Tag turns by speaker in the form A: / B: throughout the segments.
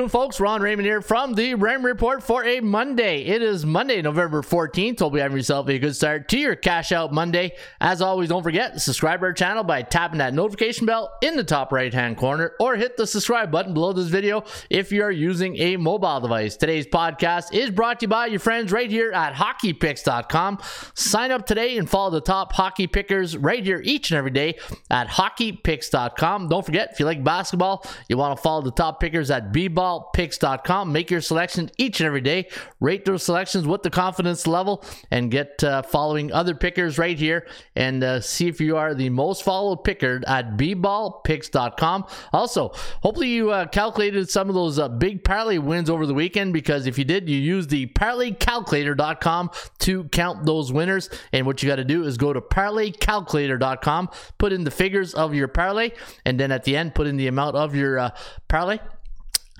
A: Doing, folks? Ron Raymond here from the Raymond Report for a Monday. It is Monday, November 14th. Hope you having yourself a good start to your Cash Out Monday. As always, don't forget, to subscribe to our channel by tapping that notification bell in the top right-hand corner or hit the subscribe button below this video if you are using a mobile device. Today's podcast is brought to you by your friends right here at hockeypicks.com. Sign up today and follow the top hockey pickers right here each and every day at hockeypicks.com. Don't forget, if you like basketball, you want to follow the top pickers at B ballpicks.com. Make your selection each and every day. Rate those selections with the confidence level and get uh, following other pickers right here and uh, see if you are the most followed picker at bballpicks.com. Also, hopefully you uh, calculated some of those uh, big parlay wins over the weekend because if you did, you use the parlaycalculator.com to count those winners. And what you got to do is go to parlaycalculator.com, put in the figures of your parlay, and then at the end, put in the amount of your uh, parlay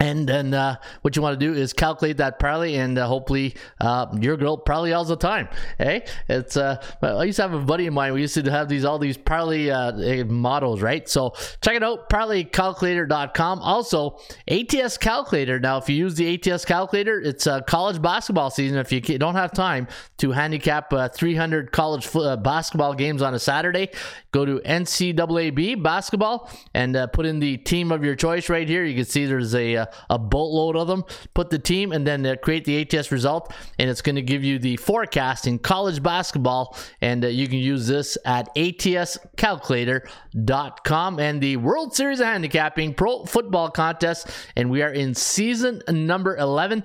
A: and then uh, what you want to do is calculate that parlay, and uh, hopefully uh, your girl parlay all the time. Hey, it's uh, I used to have a buddy of mine. We used to have these all these parlay uh, eh, models, right? So check it out, parlaycalculator.com. Also, ATS calculator. Now, if you use the ATS calculator, it's uh, college basketball season. If you don't have time to handicap 300 college basketball games on a Saturday, go to NCAAB basketball and put in the team of your choice right here. You can see there's a a boatload of them. Put the team and then uh, create the ATS result, and it's going to give you the forecast in college basketball. And uh, you can use this at atscalculator.com and the World Series of Handicapping Pro Football Contest. And we are in season number 11.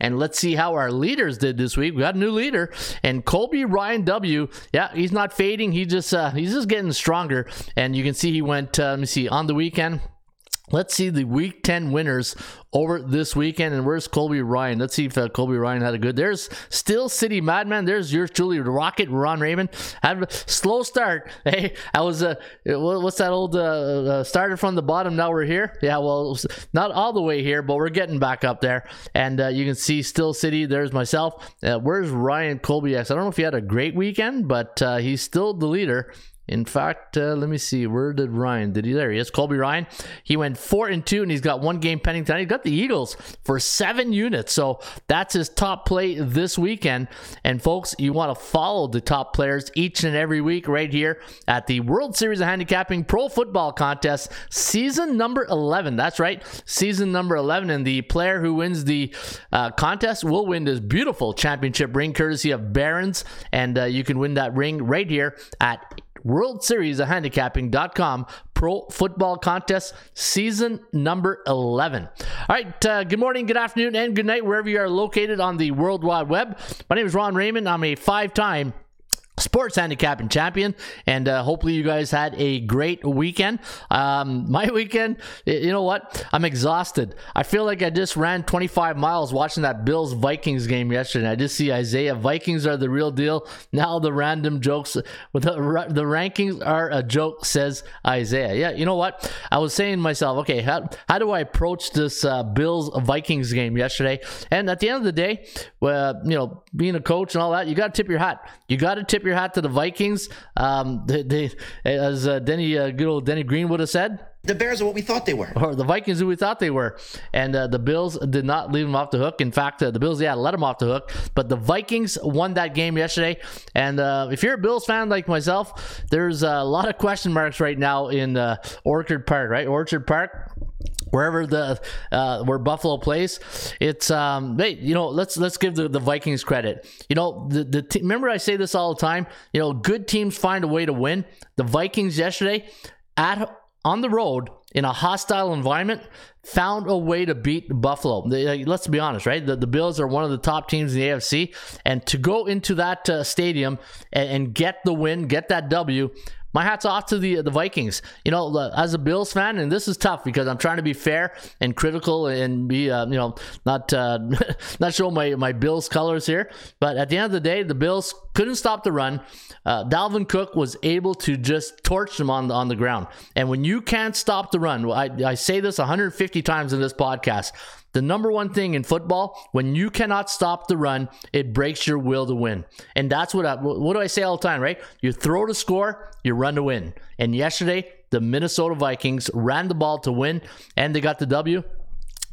A: And let's see how our leaders did this week. We got a new leader, and Colby Ryan W. Yeah, he's not fading. He just uh, he's just getting stronger. And you can see he went. Uh, let me see on the weekend. Let's see the Week 10 winners over this weekend. And where's Colby Ryan? Let's see if uh, Colby Ryan had a good. There's Still City Madman. There's yours truly, Rocket Ron Raymond. Had a slow start. Hey, I was, uh, what's that old, uh, uh, started from the bottom, now we're here? Yeah, well, not all the way here, but we're getting back up there. And uh, you can see Still City. There's myself. Uh, where's Ryan Colby X? I don't know if he had a great weekend, but uh, he's still the leader. In fact, uh, let me see. Where did Ryan? Did he? There he is. Colby Ryan. He went four and two, and he's got one game pending tonight. He got the Eagles for seven units, so that's his top play this weekend. And folks, you want to follow the top players each and every week right here at the World Series of Handicapping Pro Football Contest, season number eleven. That's right, season number eleven. And the player who wins the uh, contest will win this beautiful championship ring, courtesy of Barons, and uh, you can win that ring right here at World Series of Handicapping.com Pro Football Contest Season number 11. All right, uh, good morning, good afternoon, and good night, wherever you are located on the World Wide Web. My name is Ron Raymond. I'm a five time sports handicapping champion and uh, hopefully you guys had a great weekend. Um, my weekend you know what? I'm exhausted. I feel like i just ran 25 miles watching that bills vikings game yesterday. I just see isaiah vikings are the real deal. Now the random jokes with the, the rankings are a joke says isaiah. Yeah you know what? I was saying to myself okay how, how do i approach this uh, bills vikings game yesterday? And at the end of the day uh, you know being a coach and all that you got to tip your hat. You got to tip your hat to the Vikings. Um, they, they as uh, Denny, uh, good old Denny Green would have said.
B: The Bears are what we thought they were,
A: or the Vikings who we thought they were, and uh, the Bills did not leave them off the hook. In fact, uh, the Bills, yeah, let them off the hook, but the Vikings won that game yesterday. And uh, if you're a Bills fan like myself, there's a lot of question marks right now in uh, Orchard Park, right? Orchard Park wherever the uh, where Buffalo plays. It's um, hey, you know, let's let's give the, the Vikings credit. You know, the the remember I say this all the time. You know, good teams find a way to win. The Vikings yesterday at on the road in a hostile environment found a way to beat Buffalo. They, let's be honest, right? The, the, Bills are one of the top teams in the AFC, and to go into that uh, stadium and, and, get the win, get that W, my hat's off to the the Vikings. You know, as a Bills fan, and this is tough because I'm trying to be fair and critical and be, uh, you know, not uh, not show my my Bills colors here. But at the end of the day, the Bills couldn't stop the run. Uh, Dalvin Cook was able to just torch them on the, on the ground. And when you can't stop the run, I, I say this 150 times in this podcast. The number one thing in football, when you cannot stop the run, it breaks your will to win. And that's what I, what do I say all the time, right? You throw to score, you run to win. And yesterday, the Minnesota Vikings ran the ball to win, and they got the W.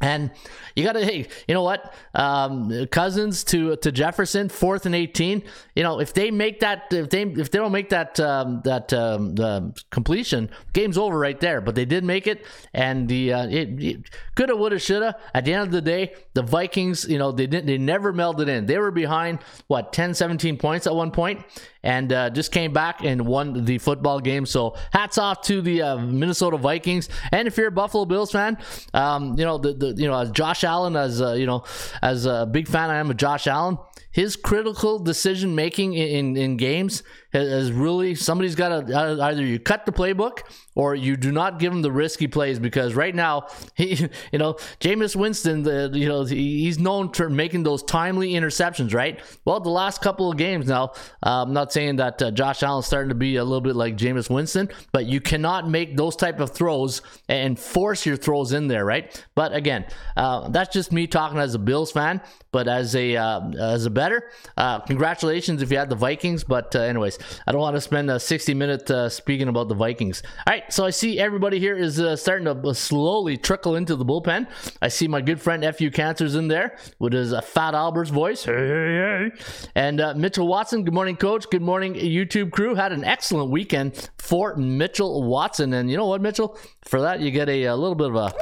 A: And you got to, hey, you know what? Um, Cousins to to Jefferson, fourth and eighteen. You know, if they make that, if they if they don't make that um, that um, completion, game's over right there. But they did make it, and the uh, it, it coulda, woulda, shoulda. At the end of the day, the Vikings, you know, they didn't, they never melded in. They were behind what 10, 17 points at one point, and uh, just came back and won the football game. So hats off to the uh, Minnesota Vikings. And if you're a Buffalo Bills fan, um, you know the, the you know as Josh Allen as uh, you know as a big fan I am of Josh Allen his critical decision making in, in, in games has really somebody's got to uh, either you cut the playbook or you do not give him the risky plays because right now he you know Jameis Winston the you know he's known for making those timely interceptions right? Well the last couple of games now uh, I'm not saying that uh, Josh Allen's starting to be a little bit like Jameis Winston but you cannot make those type of throws and force your throws in there right? But again uh, that's just me talking as a Bills fan but as a uh, as a better uh, congratulations if you had the Vikings but anyways I don't want to spend a 60 minute uh, speaking about the Vikings. All right, so I see everybody here is uh, starting to uh, slowly trickle into the bullpen. I see my good friend FU Cancers in there with his uh, Fat Albert's voice. Hey, hey, hey. And uh, Mitchell Watson, good morning, coach. Good morning, YouTube crew. Had an excellent weekend for Mitchell Watson. And you know what, Mitchell? For that, you get a, a little bit of a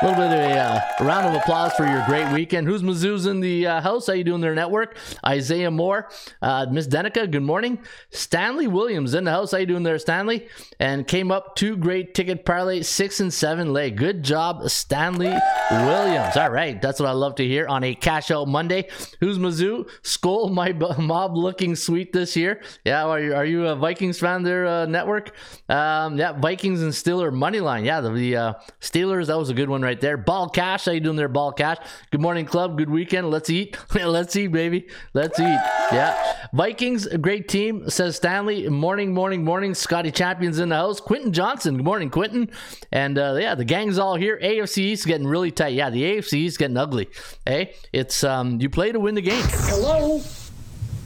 A: a little bit of a uh, round of applause for your great weekend. Who's Mizzou's in the uh, house? How you doing there, network? Isaiah Moore, uh, Miss Denica, good morning. Stanley Williams in the house. How you doing there, Stanley? And came up two great ticket parlay, six and seven leg. Good job, Stanley Williams. All right, that's what I love to hear on a cash out Monday. Who's Mizzou? Skull, my mob looking sweet this year. Yeah, are you, are you a Vikings fan there, uh, network? Um, yeah, Vikings and Steelers money line. Yeah, the, the uh, Steelers, that was a good one right there. Ball Cash, how you doing there, Ball Cash? Good morning, club. Good weekend. Let's eat. Let's eat, baby. Let's eat. Yeah. Vikings, a great team, says Stanley. Morning, morning, morning. Scotty Champions in the house. Quentin Johnson. Good morning, Quentin. And uh, yeah, the gang's all here. AFC East getting really tight. Yeah, the AFC East getting ugly. Hey, it's um, you play to win the game.
C: Hello.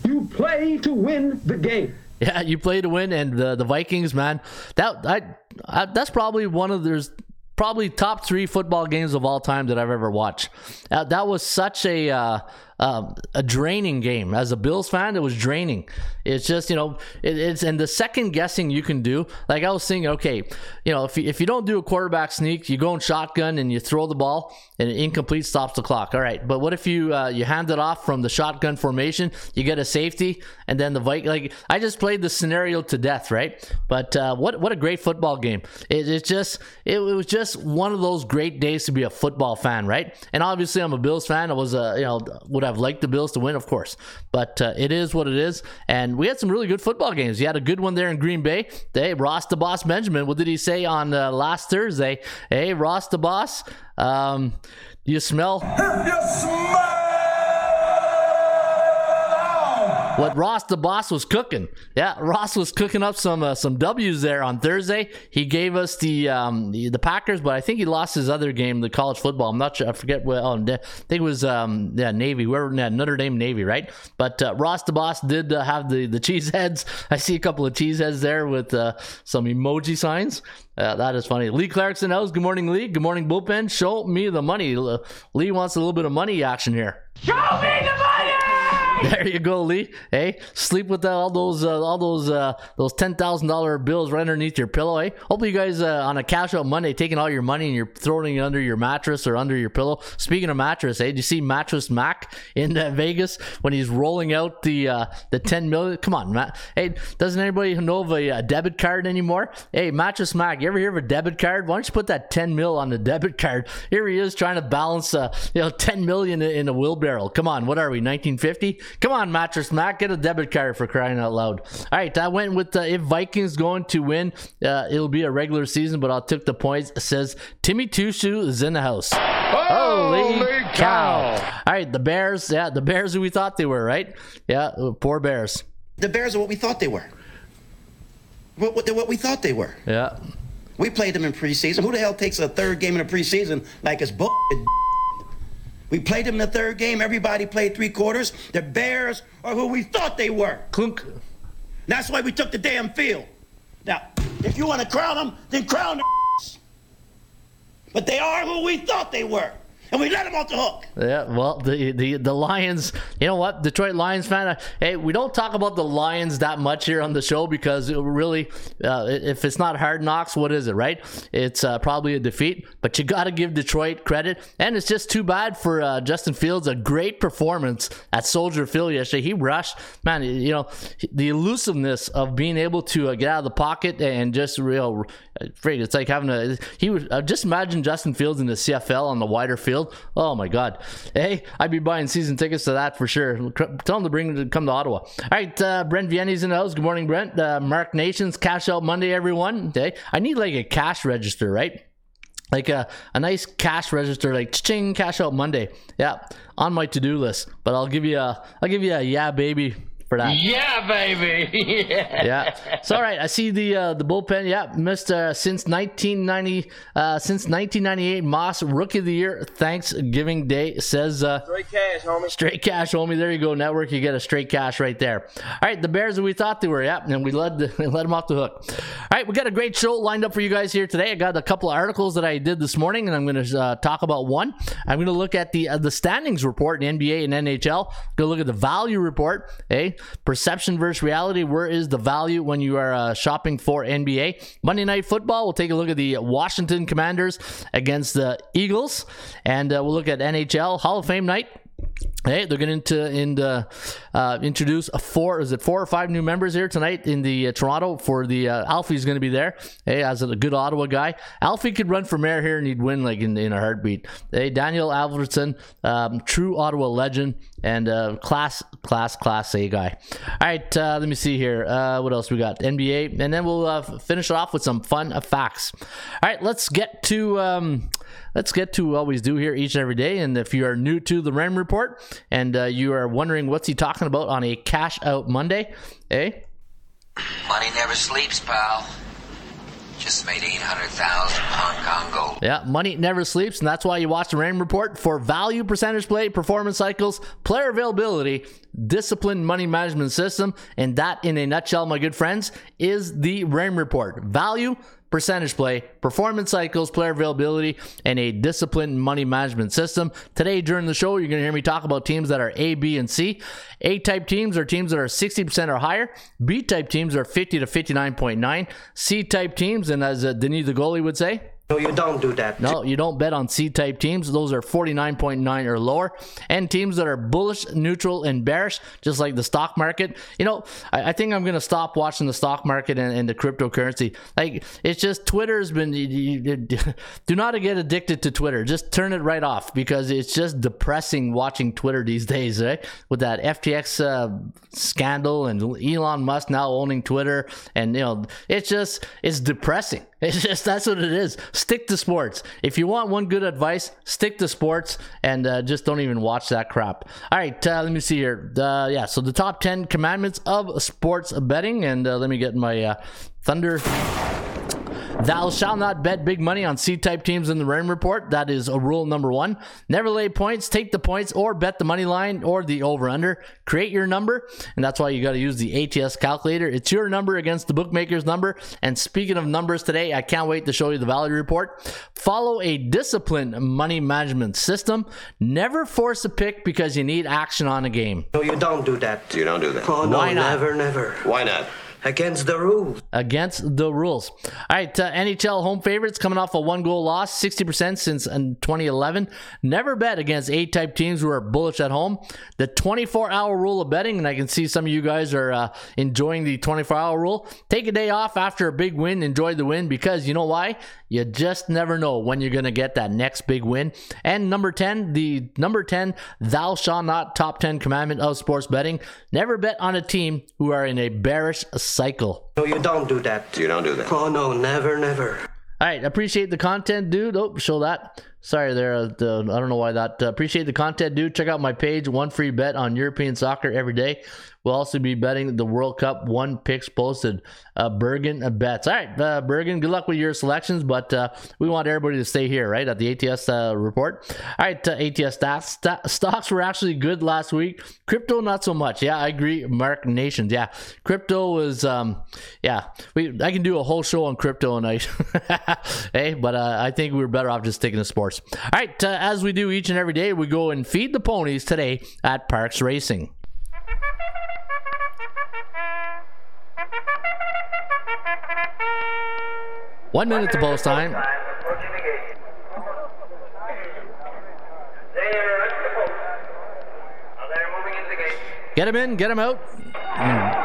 C: You play to win the game.
A: Yeah, you play to win, and the the Vikings, man, that I, I that's probably one of there's probably top three football games of all time that I've ever watched. Uh, that was such a uh, um, a draining game. As a Bills fan, it was draining. It's just you know it, it's and the second guessing you can do. Like I was thinking, okay, you know if you, if you don't do a quarterback sneak, you go in shotgun and you throw the ball and incomplete stops the clock. All right, but what if you uh, you hand it off from the shotgun formation, you get a safety, and then the like I just played the scenario to death, right? But uh, what what a great football game. It, it's just it, it, was just one of those great days to be a football fan, right? And obviously I'm a Bills fan. I was a you know would have liked the Bills to win, of course, but uh, it is what it is. And we had some really good football games. You had a good one there in Green Bay. Hey, Ross the Boss Benjamin. What did he say on uh, last Thursday? Hey, Ross the Boss. Um, you smell? you smell what Ross the boss was cooking. Yeah, Ross was cooking up some uh, some W's there on Thursday. He gave us the, um, the, the Packers, but I think he lost his other game, the college football. I'm not sure. I forget what. Oh, I think it was um, yeah Navy. Whoever yeah, Notre Dame Navy, right? But uh, Ross the boss did uh, have the the cheese heads. I see a couple of cheese heads there with uh, some emoji signs. Uh, that is funny. Lee Clarkson knows. Good morning, Lee. Good morning, bullpen. Show me the money. Lee wants a little bit of money action here.
C: Show me the money.
A: There you go, Lee. Hey, sleep with all those uh, all those uh, those ten thousand dollar bills right underneath your pillow. Hey, hopefully you guys uh, on a cash out Monday taking all your money and you're throwing it under your mattress or under your pillow. Speaking of mattress, hey, did you see Mattress Mac in uh, Vegas when he's rolling out the uh, the ten million? Come on, Matt. Hey, doesn't anybody know of a, a debit card anymore? Hey, Mattress Mac, you ever hear of a debit card? Why don't you put that ten mil on the debit card? Here he is trying to balance you know ten million in a wheelbarrow. Come on, what are we? 1950? Come on, Mattress Mac, get a debit card for crying out loud. All right, I went with uh, if Vikings going to win, uh, it'll be a regular season, but I'll take the points. It says Timmy Tushu is in the house. Holy, cow. All right, the Bears. Yeah, the Bears who we thought they were, right? Yeah, uh, poor Bears.
B: The Bears are what we thought they were. What, what, what we thought they were.
A: Yeah.
B: We played them in preseason. Who the hell takes a third game in the preseason like it's bull? We played them in the third game. Everybody played three quarters. The Bears are who we thought they were.
A: Clunk.
B: That's why we took the damn field. Now, if you want to crown them, then crown them. But they are who we thought they were. And we let them off the hook.
A: Yeah, well, the the the Lions. You know what, Detroit Lions fan. uh, Hey, we don't talk about the Lions that much here on the show because it really, uh, if it's not hard knocks, what is it, right? It's uh, probably a defeat. But you got to give Detroit credit, and it's just too bad for uh, Justin Fields. A great performance at Soldier Field yesterday. He rushed, man. You know, the elusiveness of being able to uh, get out of the pocket and just real. Freak, it's like having a. He would uh, just imagine Justin Fields in the CFL on the wider field. Oh my God! Hey, I'd be buying season tickets to that for sure. Tell them to bring to come to Ottawa. All right, uh, Brent Vianney's in the house. Good morning, Brent. Uh, Mark Nations cash out Monday, everyone. Okay, I need like a cash register, right? Like a, a nice cash register, like ching, cash out Monday. Yeah, on my to do list. But I'll give you a, I'll give you a yeah, baby for that.
D: Yeah, baby. yeah.
A: Yeah, it's all right. I see the uh, the bullpen. Yeah, missed uh, since 1990, uh, since 1998. Moss Rookie of the Year Thanksgiving Day says uh,
D: Straight cash, homie.
A: straight cash, homie. There you go, network. You get a straight cash right there. All right, the Bears that we thought they were. Yeah, and we led the, we let them off the hook. All right, we got a great show lined up for you guys here today. I got a couple of articles that I did this morning, and I'm going to uh, talk about one. I'm going to look at the uh, the standings report in NBA and NHL. Go look at the value report. Hey, perception versus reality. Where is the value when you are uh, shopping for NBA? Monday Night Football. We'll take a look at the Washington Commanders against the Eagles, and uh, we'll look at NHL Hall of Fame night. Hey, they're going to in the, uh, introduce a four. Is it four or five new members here tonight in the uh, Toronto for the uh, Alfie's going to be there. Hey, as a good Ottawa guy, Alfie could run for mayor here and he'd win like in, in a heartbeat. Hey, Daniel Alfredsson, um, true Ottawa legend and class class class A guy. All right, uh, let me see here. Uh, what else we got? NBA, and then we'll uh, finish it off with some fun facts. All right, let's get to um, let's get to what we do here each and every day. And if you are new to the Raymond report and uh, you are wondering what's he talking about on a cash out Monday, eh?
E: Money never sleeps, pal. Just made 800,000 Hong Kong gold.
A: Yeah, money never sleeps, and that's why you watch the Raymond report for value, percentage play, performance cycles, player availability, disciplined money management system, and that, in a nutshell, my good friends, is the Raymond report. Value, percentage play, performance cycles, player availability, and a disciplined money management system. Today, during the show, you're going to hear me talk about teams that are A, B, and C. A type teams are teams that are 60% or higher. B type teams are 50 to 59.9. C type teams, and as uh, Denis the goalie would say,
F: No, you don't do that.
A: no, you don't bet on C type teams. Those are 49.9 or lower. And teams that are bullish, neutral, and bearish, just like the stock market. You know, I, I think I'm going to stop watching the stock market and, and the cryptocurrency. Like, it's just Twitter's been. You, you- do not get addicted to Twitter. Just turn it right off because it's just depressing watching Twitter these days, right? With that FTX uh, scandal and Elon Musk now owning Twitter. And, you know, it's just, it's depressing. It's just that's what it is. Stick to sports. If you want one good advice, stick to sports and uh, just don't even watch that crap. All right, uh, let me see here. Uh, yeah, so the top ten commandments of sports betting, and uh, let me get my uh, thunder. Thou shalt not bet big money on C type teams in the Raymond report. That is a rule number one. Never lay points, take the points, or bet the money line or the over under. Create your number, and that's why you got to use the ATS calculator. It's your number against the bookmaker's number. And speaking of numbers today, I can't wait to show you the value report. Follow a disciplined money management system. Never force a pick because you need action on a game.
F: No, you don't do that.
G: You don't do that.
F: Oh, no,
A: Why not?
F: never, never.
G: Why not?
F: Against the rules.
A: against the rules. All right, uh, NHL home favorites coming off a one goal loss, 60% since in 2011. Never bet against A type teams who are bullish at home. The 24 hour rule of betting, and I can see some of you guys are uh, enjoying the 24 hour rule. Take a day off after a big win, enjoy the win because you know why? You just never know when you're going to get that next big win. And number 10, the number 10, thou shalt not top 10 commandment of sports betting. Never bet on a team who are in a bearish cycle.
F: No, you don't do that.
G: You don't do that.
F: Oh, no, never, never.
A: All right, appreciate the content, dude. Oh, show that. Sorry, there. Uh, I don't know why that. Uh, appreciate the content, dude. Check out my page. One free bet on European soccer every day. We'll also be betting the World Cup. One picks posted. Uh, Bergen bets. All right, uh, Bergen. Good luck with your selections, but uh, we want everybody to stay here, right, at the ATS uh, report. All right, uh, ATS stats. St- stocks were actually good last week. Crypto, not so much. Yeah, I agree. Mark Nations. Yeah, crypto was. Um, yeah, we. I can do a whole show on crypto and I. hey, but I think we were better off just sticking to sports. All right, uh, as we do each and every day, we go and feed the ponies today at Parx Racing. One minute to post time. Get him in, get him out.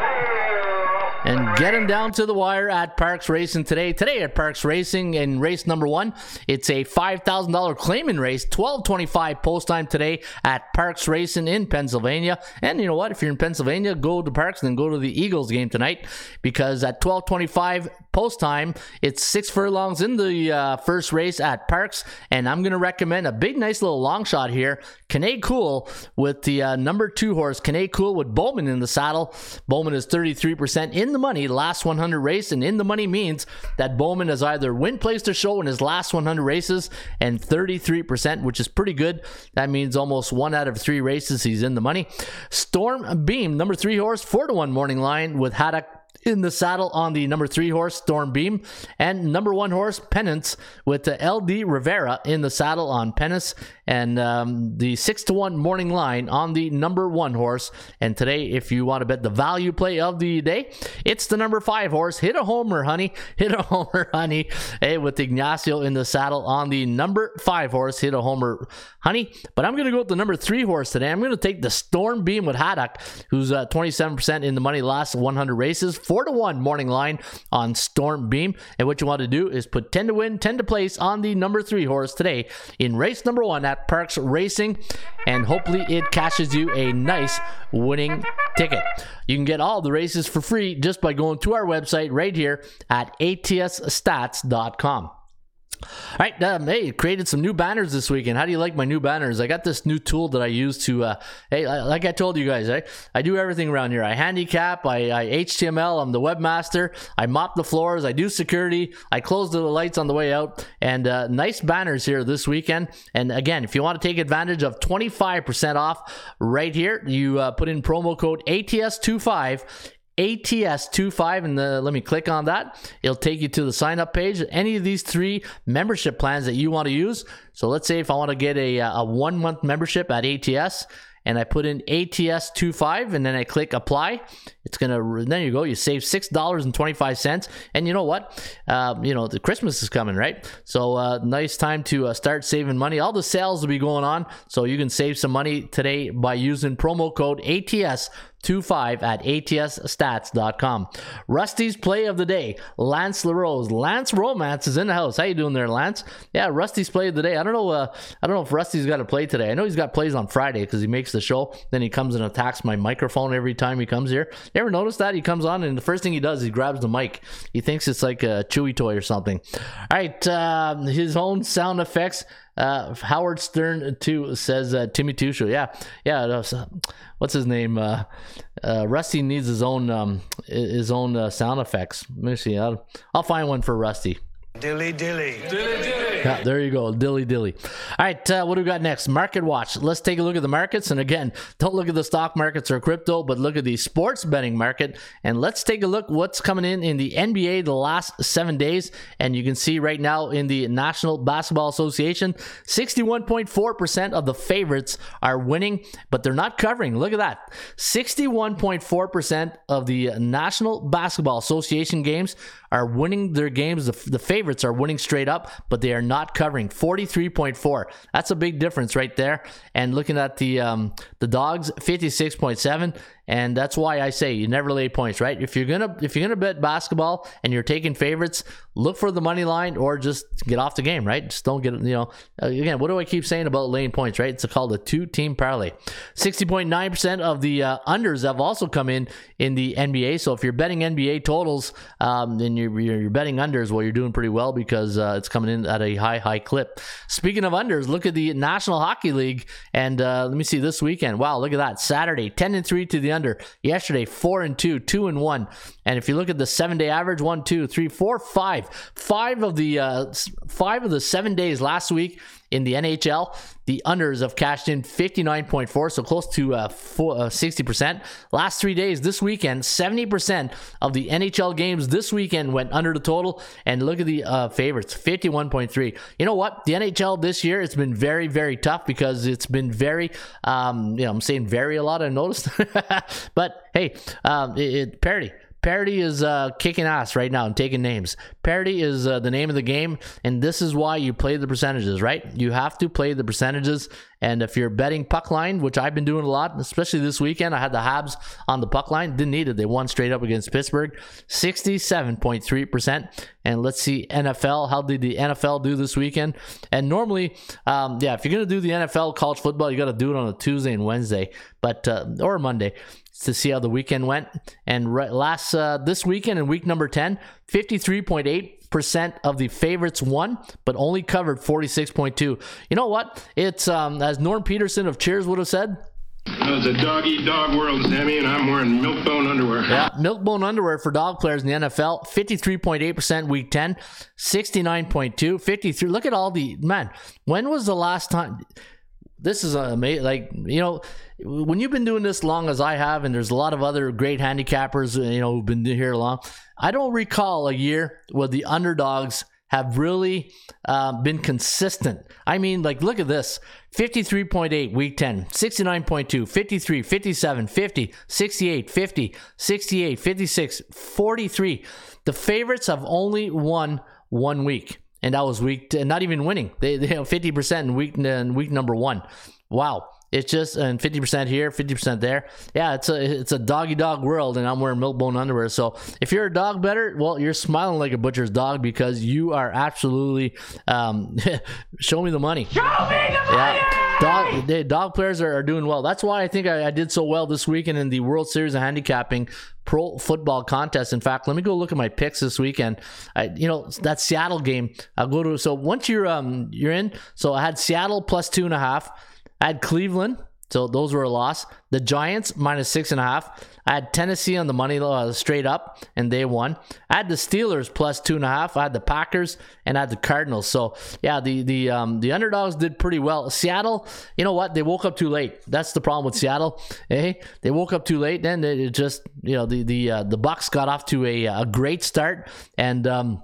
A: And get him down to the wire at Parx Racing today. Today at Parx Racing in race number one, it's a $5,000 claiming race, 1225 post time today at Parx Racing in Pennsylvania. And you know what? If you're in Pennsylvania, go to Parks and then go to the Eagles game tonight because at 1225 post time, it's six furlongs in the uh, first race at Parx. And I'm going to recommend a big, nice little long shot here. Kane Cool with the uh, number two horse, Kane Cool with Bowman in the saddle. Bowman is 33% in the money last 100 race, and in the money means that Bowman has either win, place or show in his last 100 races, and 33%, which is pretty good. That means almost one out of three races he's in the money. Storm Beam, number three horse, four to one morning line with Haddock in the saddle on the number three horse, Storm Beam, and number one horse, Penance, with LD Rivera in the saddle on Penance, and um, the six to one morning line on the number one horse. And today, if you want to bet the value play of the day, it's the number five horse, Hit a Homer, honey, Hit a Homer, honey, hey, with Ignacio in the saddle on the number five horse, Hit a Homer, honey. But I'm going to go with the number three horse today. I'm going to take the Storm Beam with Haddock, who's uh, 27% in the money last 100 races four to one morning line on Storm Beam. And what you want to do is put 10 to win, 10 to place on the number three horse today in race number one at Parx Racing. And hopefully it cashes you a nice winning ticket. You can get all the races for free just by going to our website right here at atsstats.com. All right, um, hey, created some new banners this weekend. How do you like my new banners? I got this new tool that I use to, uh, hey, like I told you guys, I, I do everything around here. I handicap, I, I HTML, I'm the webmaster, I mop the floors, I do security, I close the lights on the way out, and uh, nice banners here this weekend. And again, if you want to take advantage of 25% off right here, you uh, put in promo code ATS25 ATS25 and the, let me click on that. It'll take you to the sign up page. Any of these three membership plans that you want to use. So let's say if I want to get a, uh, a one month membership at ATS and I put in ATS25 and then I click apply, it's gonna. There you go. You save six dollars and twenty five cents. And you know what? Uh, you know the Christmas is coming, right? So uh, nice time to uh, start saving money. All the sales will be going on, so you can save some money today by using promo code ATS. 25 at atsstats.com. Rusty's play of the day, Lance LaRose. Lance Romance is in the house. How you doing there, Lance? Yeah, Rusty's play of the day. I don't know. Uh, I don't know if Rusty's got a play today. I know he's got plays on Friday because he makes the show. Then he comes and attacks my microphone every time he comes here. You ever notice that he comes on and the first thing he does, he grabs the mic. He thinks it's like a Chewy toy or something. All right, uh, his own sound effects. Uh, Howard Stern too says uh, Timmy Tusho. Yeah, yeah. uh, What's his name? Uh, uh, Rusty needs his own um, his own sound effects. Let me see. I'll, I'll find one for Rusty.
F: Dilly dilly. Dilly dilly.
A: Yeah, there you go, dilly dilly. All right, uh, what do we got next? Market watch. Let's take a look at the markets. And again, don't look at the stock markets or crypto, but look at the sports betting market. And let's take a look what's coming in in the NBA the last seven days. And you can see right now in the National Basketball Association, 61.4% of the favorites are winning, but they're not covering. Look at that. 61.4% of the National Basketball Association games are winning their games. The, the favorites are winning straight up, but they are not covering 43.4. That's a big difference right there. And looking at the um, the dogs, 56.7. And that's why I say you never lay points, right? If you're gonna if you're gonna bet basketball and you're taking favorites, look for the money line or just get off the game, right? Just don't get you know. Again, what do I keep saying about laying points, right? It's called a two team parlay. 60.9 percent of the uh, unders have also come in in the NBA. So if you're betting NBA totals, um, then you're, you're, betting unders. Well, you're doing pretty well because uh, it's coming in at a high high clip. Speaking of unders, look at the National Hockey League and uh, let me see this weekend. Wow, look at that! Saturday, 10 and three to the under. Yesterday, four and two, two and one. And if you look at the seven day average, one, two, three, four, five, five of the uh, five of the seven days last week in the NHL, the unders have cashed in 59.4, so close to uh, four, uh, 60%. Last three days, this weekend, 70% of the NHL games this weekend went under the total. And look at the uh, favorites, 51.3. You know what? The NHL this year, it's been very, very tough because it's been very, um, you know, I'm saying very a lot, I noticed. but hey, um, it, it parity. Parity is uh, kicking ass right now and taking names. Parody is uh, the name of the game, and this is why you play the percentages, right? You have to play the percentages. And if you're betting puck line, which I've been doing a lot, especially this weekend, I had the Habs on the puck line. Didn't need it. They won straight up against Pittsburgh, 67.3%. And let's see, NFL. How did the NFL do this weekend? And normally, um, yeah, if you're going to do the NFL college football, you got to do it on a Tuesday and Wednesday, but uh, or Monday to see how the weekend went. And right, last uh, this weekend in week number 10, 53.8% of the favorites won, but only covered 46.2. You know what? It's um, as Norm Peterson of Cheers would have said.
G: It's a dog eat dog world, Sammy, and I'm wearing milk bone underwear.
A: Yeah, milk bone underwear for dog players in the NFL. 53.8% week 10, 69.2, 53. Look at all the man. When was the last time? This is amazing. Like, you know, when you've been doing this long as I have, and there's a lot of other great handicappers, you know, who've been here long, I don't recall a year where the underdogs have really uh, been consistent. I mean, like, look at this 53.8 week 10, 69.2, 53, 57, 50, 68, 50, 68, 56, 43. The favorites have only won one week, and that was week, t- not even winning. They, they have 50% in week, in week number one. Wow. It's just and fifty percent here, fifty percent there. Yeah, it's a it's a doggy dog world, and I'm wearing milk bone underwear. So if you're a dog better, well, you're smiling like a butcher's dog because you are absolutely um, show me the money. Show me the money. Yeah, dog dog players are, are doing well. That's why I think I, I did so well this weekend in the World Series of Handicapping pro football contest. In fact, let me go look at my picks this weekend. I, you know that Seattle game. I'll go to so once you're um you're in. So I had Seattle plus two and a half. I had Cleveland, so those were a loss. The Giants minus six and a half. I had Tennessee on the money uh, straight up, and they won. I had the Steelers plus two and a half. I had the Packers and I had the Cardinals. So yeah, the the um, the underdogs did pretty well. Seattle, you know what? They woke up too late. That's the problem with Seattle. Hey, they woke up too late. Then it just you know the the uh, the Bucks got off to a a great start and. Um,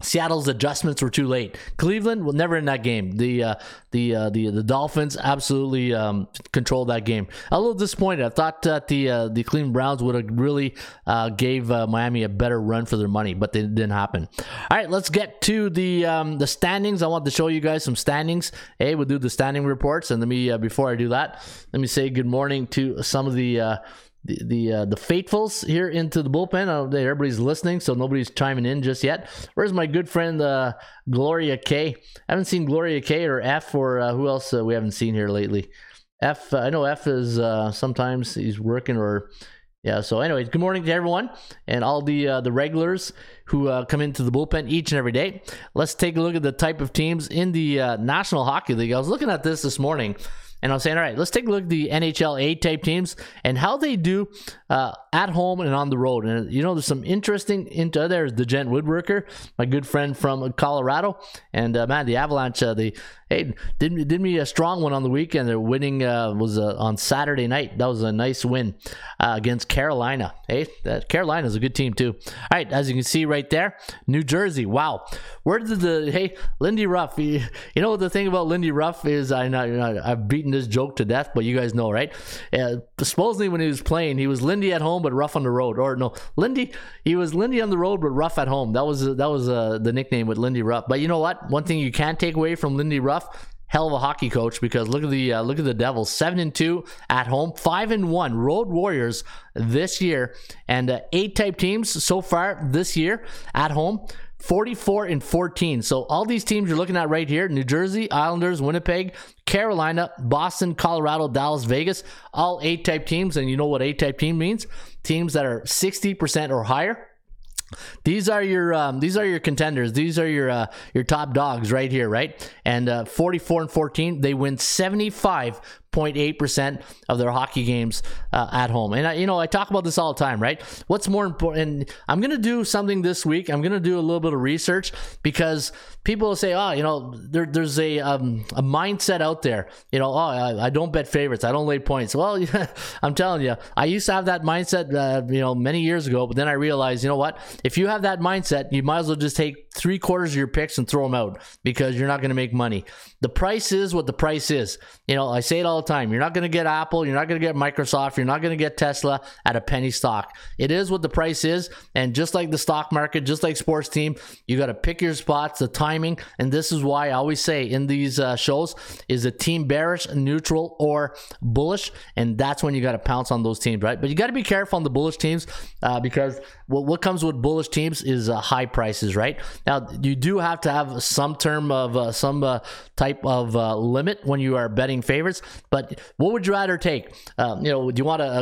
A: Seattle's adjustments were too late. Cleveland was never in that game. The uh, the uh, the the Dolphins absolutely um, controlled that game. A little disappointed. I thought that the uh, the Cleveland Browns would have really uh, gave uh, Miami a better run for their money, but it didn't happen. All right, let's get to the um, the standings. I want to show you guys some standings. Hey, we'll do the standing reports, and let me uh, before I do that, let me say good morning to some of the the the uh, the faithfuls here into the bullpen. everybody's listening, so nobody's chiming in just yet. Where's my good friend uh, Gloria K? I haven't seen Gloria K or F or uh, who else uh, we haven't seen here lately. F, uh, I know F is uh, sometimes he's working or yeah. So, anyways, good morning to everyone and all the the regulars who come into the bullpen each and every day. Let's take a look at the type of teams in the National Hockey League. I was looking at this this morning and I was saying, all right, let's take a look at the NHL A type teams and how they do uh, at home and on the road. And you know, there's some interesting into there's the Gent Woodworker, my good friend from Colorado, and uh, man, the Avalanche, uh, they hey didn't did me a strong one on the weekend. Their winning uh, was uh, on Saturday night. That was a nice win uh, against Carolina. Hey, that Carolina's a good team too. All right, as you can see right there, New Jersey. Wow, where did the hey Lindy Ruff? You, you know the thing about Lindy Ruff is I know, know I've beaten this joke to death, but you guys know right? Uh, supposedly when he was playing, he was Lindy at home but rough on the road, or no Lindy he was Lindy on the road but rough at home. That was that was uh, the nickname with Lindy Ruff. But you know what? One thing you can't take away from Lindy Ruff hell of a hockey coach because look at the uh, look at the Devils seven and two at home, five and one road Warriors this year, and uh, eight type teams so far this year at home. 44 and 14. So all these teams you're looking at right here, New Jersey, Islanders, Winnipeg, Carolina, Boston, Colorado, Dallas, Vegas, all eight type teams. And you know what eight type team means? Teams that are 60% or higher. These are your um, these are your contenders. These are your uh, your top dogs right here, right? And uh, 44 and 14, they win 75 0.8% of their hockey games uh, at home. And, I, you know, I talk about this all the time, right? What's more important? I'm going to do something this week. I'm going to do a little bit of research because people will say, oh, you know, there, there's a, um, a mindset out there, you know, oh, I, I, don't bet favorites. I don't lay points. Well, I'm telling you, I used to have that mindset, uh, you know, many years ago, but then I realized, you know what? If you have that mindset, you might as well just take three quarters of your picks and throw them out because you're not going to make money. The price is what the price is. You know, I say it all the time. You're not going to get Apple. You're not going to get Microsoft. You're not going to get Tesla at a penny stock. It is what the price is. And just like the stock market, just like sports team, you got to pick your spots, the timing. And this is why I always say in these uh, shows is a team bearish, neutral, or bullish. And that's when you got to pounce on those teams, right? But you got to be careful on the bullish teams uh, because what, what comes with bullish teams is uh, high prices, right? Now, you do have to have some term of uh, some uh, type of uh, limit when you are betting favorites. But what would you rather take? Um, you know, do you want a,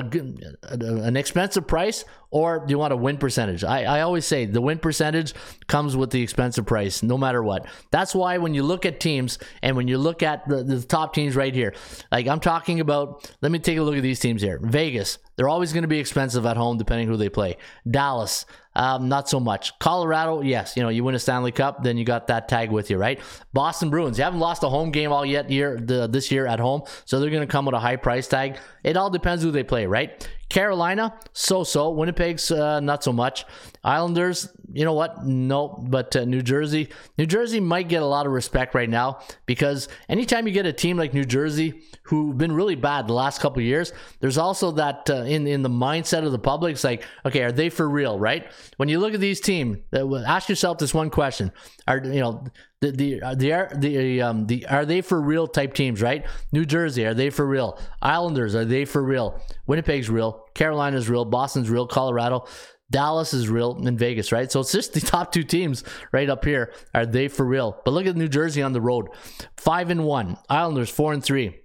A: a, an expensive price or do you want a win percentage? I, I always say the win percentage comes with the expensive price, no matter what. That's why when you look at teams and when you look at the, the top teams right here, like I'm talking about, let me take a look at these teams here. Vegas, they're always going to be expensive at home, depending who they play. Dallas, um, not so much. Colorado, yes, you know, you win a Stanley Cup, then you got that tag with you, right? Boston Bruins, you haven't lost a home game all yet year the, this year at home, so they're going to come with a high price tag. It all depends who they play, right? Carolina, so so. Winnipeg's uh, not so much. Islanders, you know what? No, but uh, New Jersey, New Jersey might get a lot of respect right now because anytime you get a team like New Jersey who've been really bad the last couple years, there's also that uh, in in the mindset of the public. It's like, okay, are they for real? Right? When you look at these teams, uh, ask yourself this one question: Are you know the the the the um the are they for real type teams? Right? New Jersey, are they for real? Islanders, are they for real? Winnipeg's real. Carolina's real. Boston's real. Colorado. Dallas is real in Vegas, right? So it's just the top two teams right up here. Are they for real? But look at New Jersey on the road. Five and one. Islanders four and three.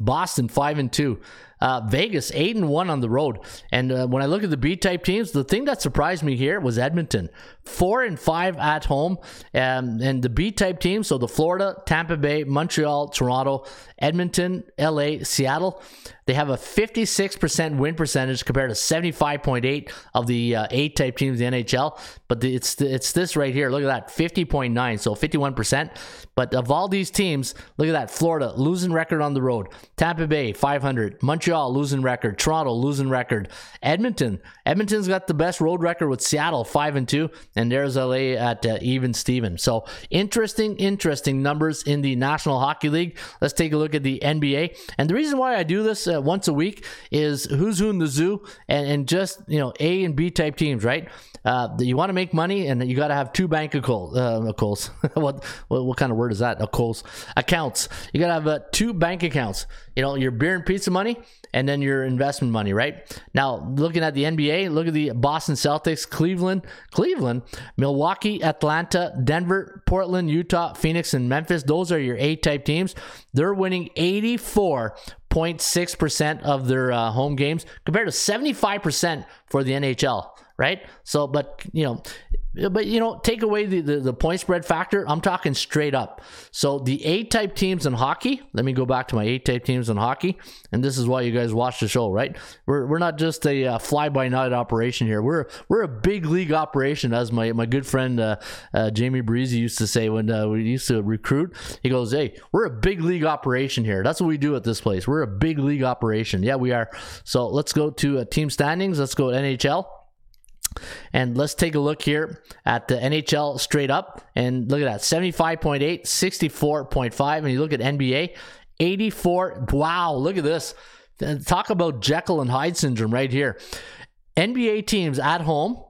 A: Boston five and two. Uh, Vegas eight and one on the road. And uh, when I look at the B type teams, the thing that surprised me here was Edmonton four and five at home. Um, and the B type teams, so the Florida, Tampa Bay, Montreal, Toronto, Edmonton, LA, Seattle, they have a 56% win percentage compared to 75.8 of the uh, A type teams in the NHL. But the, it's it's this right here. Look at that, 50.9, so 51%. But of all these teams, look at that: Florida losing record on the road, Tampa Bay 500, Montreal losing record, Toronto losing record, Edmonton. Edmonton's got the best road record with Seattle five and two, and there's LA at uh, even Steven. So interesting, interesting numbers in the National Hockey League. Let's take a look at the NBA. And the reason why I do this uh, once a week is who's who in the zoo, and, and just you know A and B type teams, right? Uh, you want to make money, and you got to have two bank accounts. Uh, what, what, what kind of word is that? Accounts. Accounts. You got to have uh, two bank accounts. You know your beer and pizza money, and then your investment money, right? Now, looking at the NBA, look at the Boston Celtics, Cleveland, Cleveland, Milwaukee, Atlanta, Denver, Portland, Utah, Phoenix, and Memphis. Those are your A type teams. They're winning 84.6% of their uh, home games compared to 75% for the NHL. Right? So, but you know, but you know, take away the, the, the point spread factor. I'm talking straight up. So the A type teams in hockey. Let me go back to my A type teams in hockey, and this is why you guys watch the show, right? We're, we're not just a uh, fly by night operation here. We're we're a big league operation, as my my good friend uh, uh, Jamie Breezy used to say when uh, we used to recruit. He goes, "Hey, we're a big league operation here. That's what we do at this place. We're a big league operation. Yeah, we are. So let's go to uh, team standings. Let's go to NHL." And let's take a look here at the NHL straight up. And look at that 75.8, 64.5. And you look at NBA, 84. Wow, look at this. Talk about Jekyll and Hyde syndrome right here. NBA teams at home,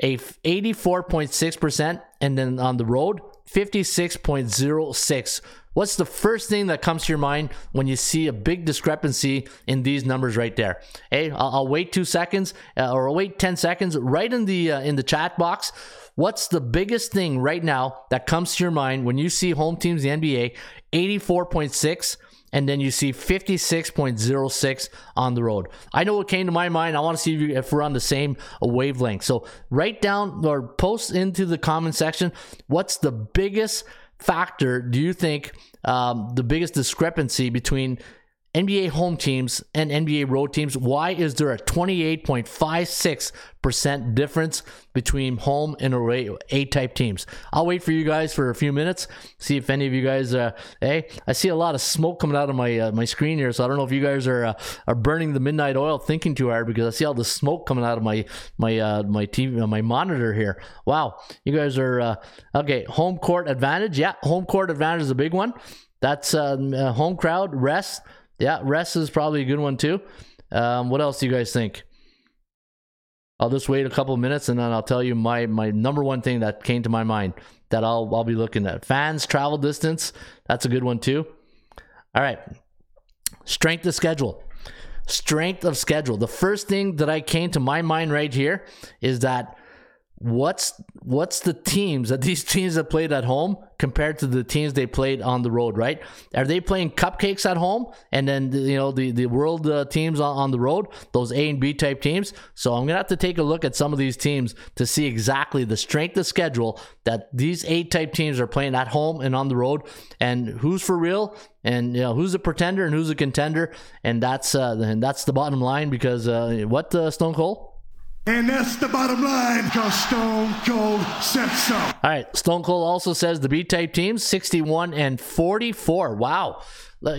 A: a 84.6%. And then on the road, 56.06. What's the first thing that comes to your mind when you see a big discrepancy in these numbers right there? Hey, I'll, I'll wait two seconds uh, or I'll wait ten seconds. Right in the uh, in the chat box, what's the biggest thing right now that comes to your mind when you see home teams the NBA eighty four point six? and then you see 56.06 on the road. I know what came to my mind. I want to see if, we're on the same wavelength. So write down or post into the comment section what's the biggest factor do you think um, the biggest discrepancy between NBA home teams and NBA road teams. Why is there a 28.56% difference between home and away A type teams? I'll wait for you guys for a few minutes, see if any of you guys, uh, hey, I see a lot of smoke coming out of my uh, my screen here, so I don't know if you guys are uh, are burning the midnight oil thinking too hard because I see all the smoke coming out of my my uh, my TV uh, my monitor here. Wow, you guys are uh, okay. Home court advantage, yeah, home court advantage is a big one. That's um, home crowd rest. Yeah, rest is probably a good one too. Um, what else do you guys think? I'll just wait a couple minutes and then I'll tell you my my number one thing that came to my mind that I'll I'll be looking at. Fans travel distance, that's a good one too. All right. Strength of schedule. Strength of schedule. The first thing that I came to my mind right here is that what's what's the teams that these teams have played at home compared to the teams they played on the road right? Are they playing cupcakes at home and then you know the the world uh, teams on, on the road those a and b type teams? So i'm gonna have to take a look at some of these teams to see exactly the strength of schedule that these a type teams are playing at home and on the road and who's for real and you know who's a pretender and who's a contender. And that's uh and that's the bottom line because uh what uh, stone cold
H: and that's the bottom line because Stone Cold said so. All
A: right. Stone Cold also says the B type teams 61 and 44. Wow.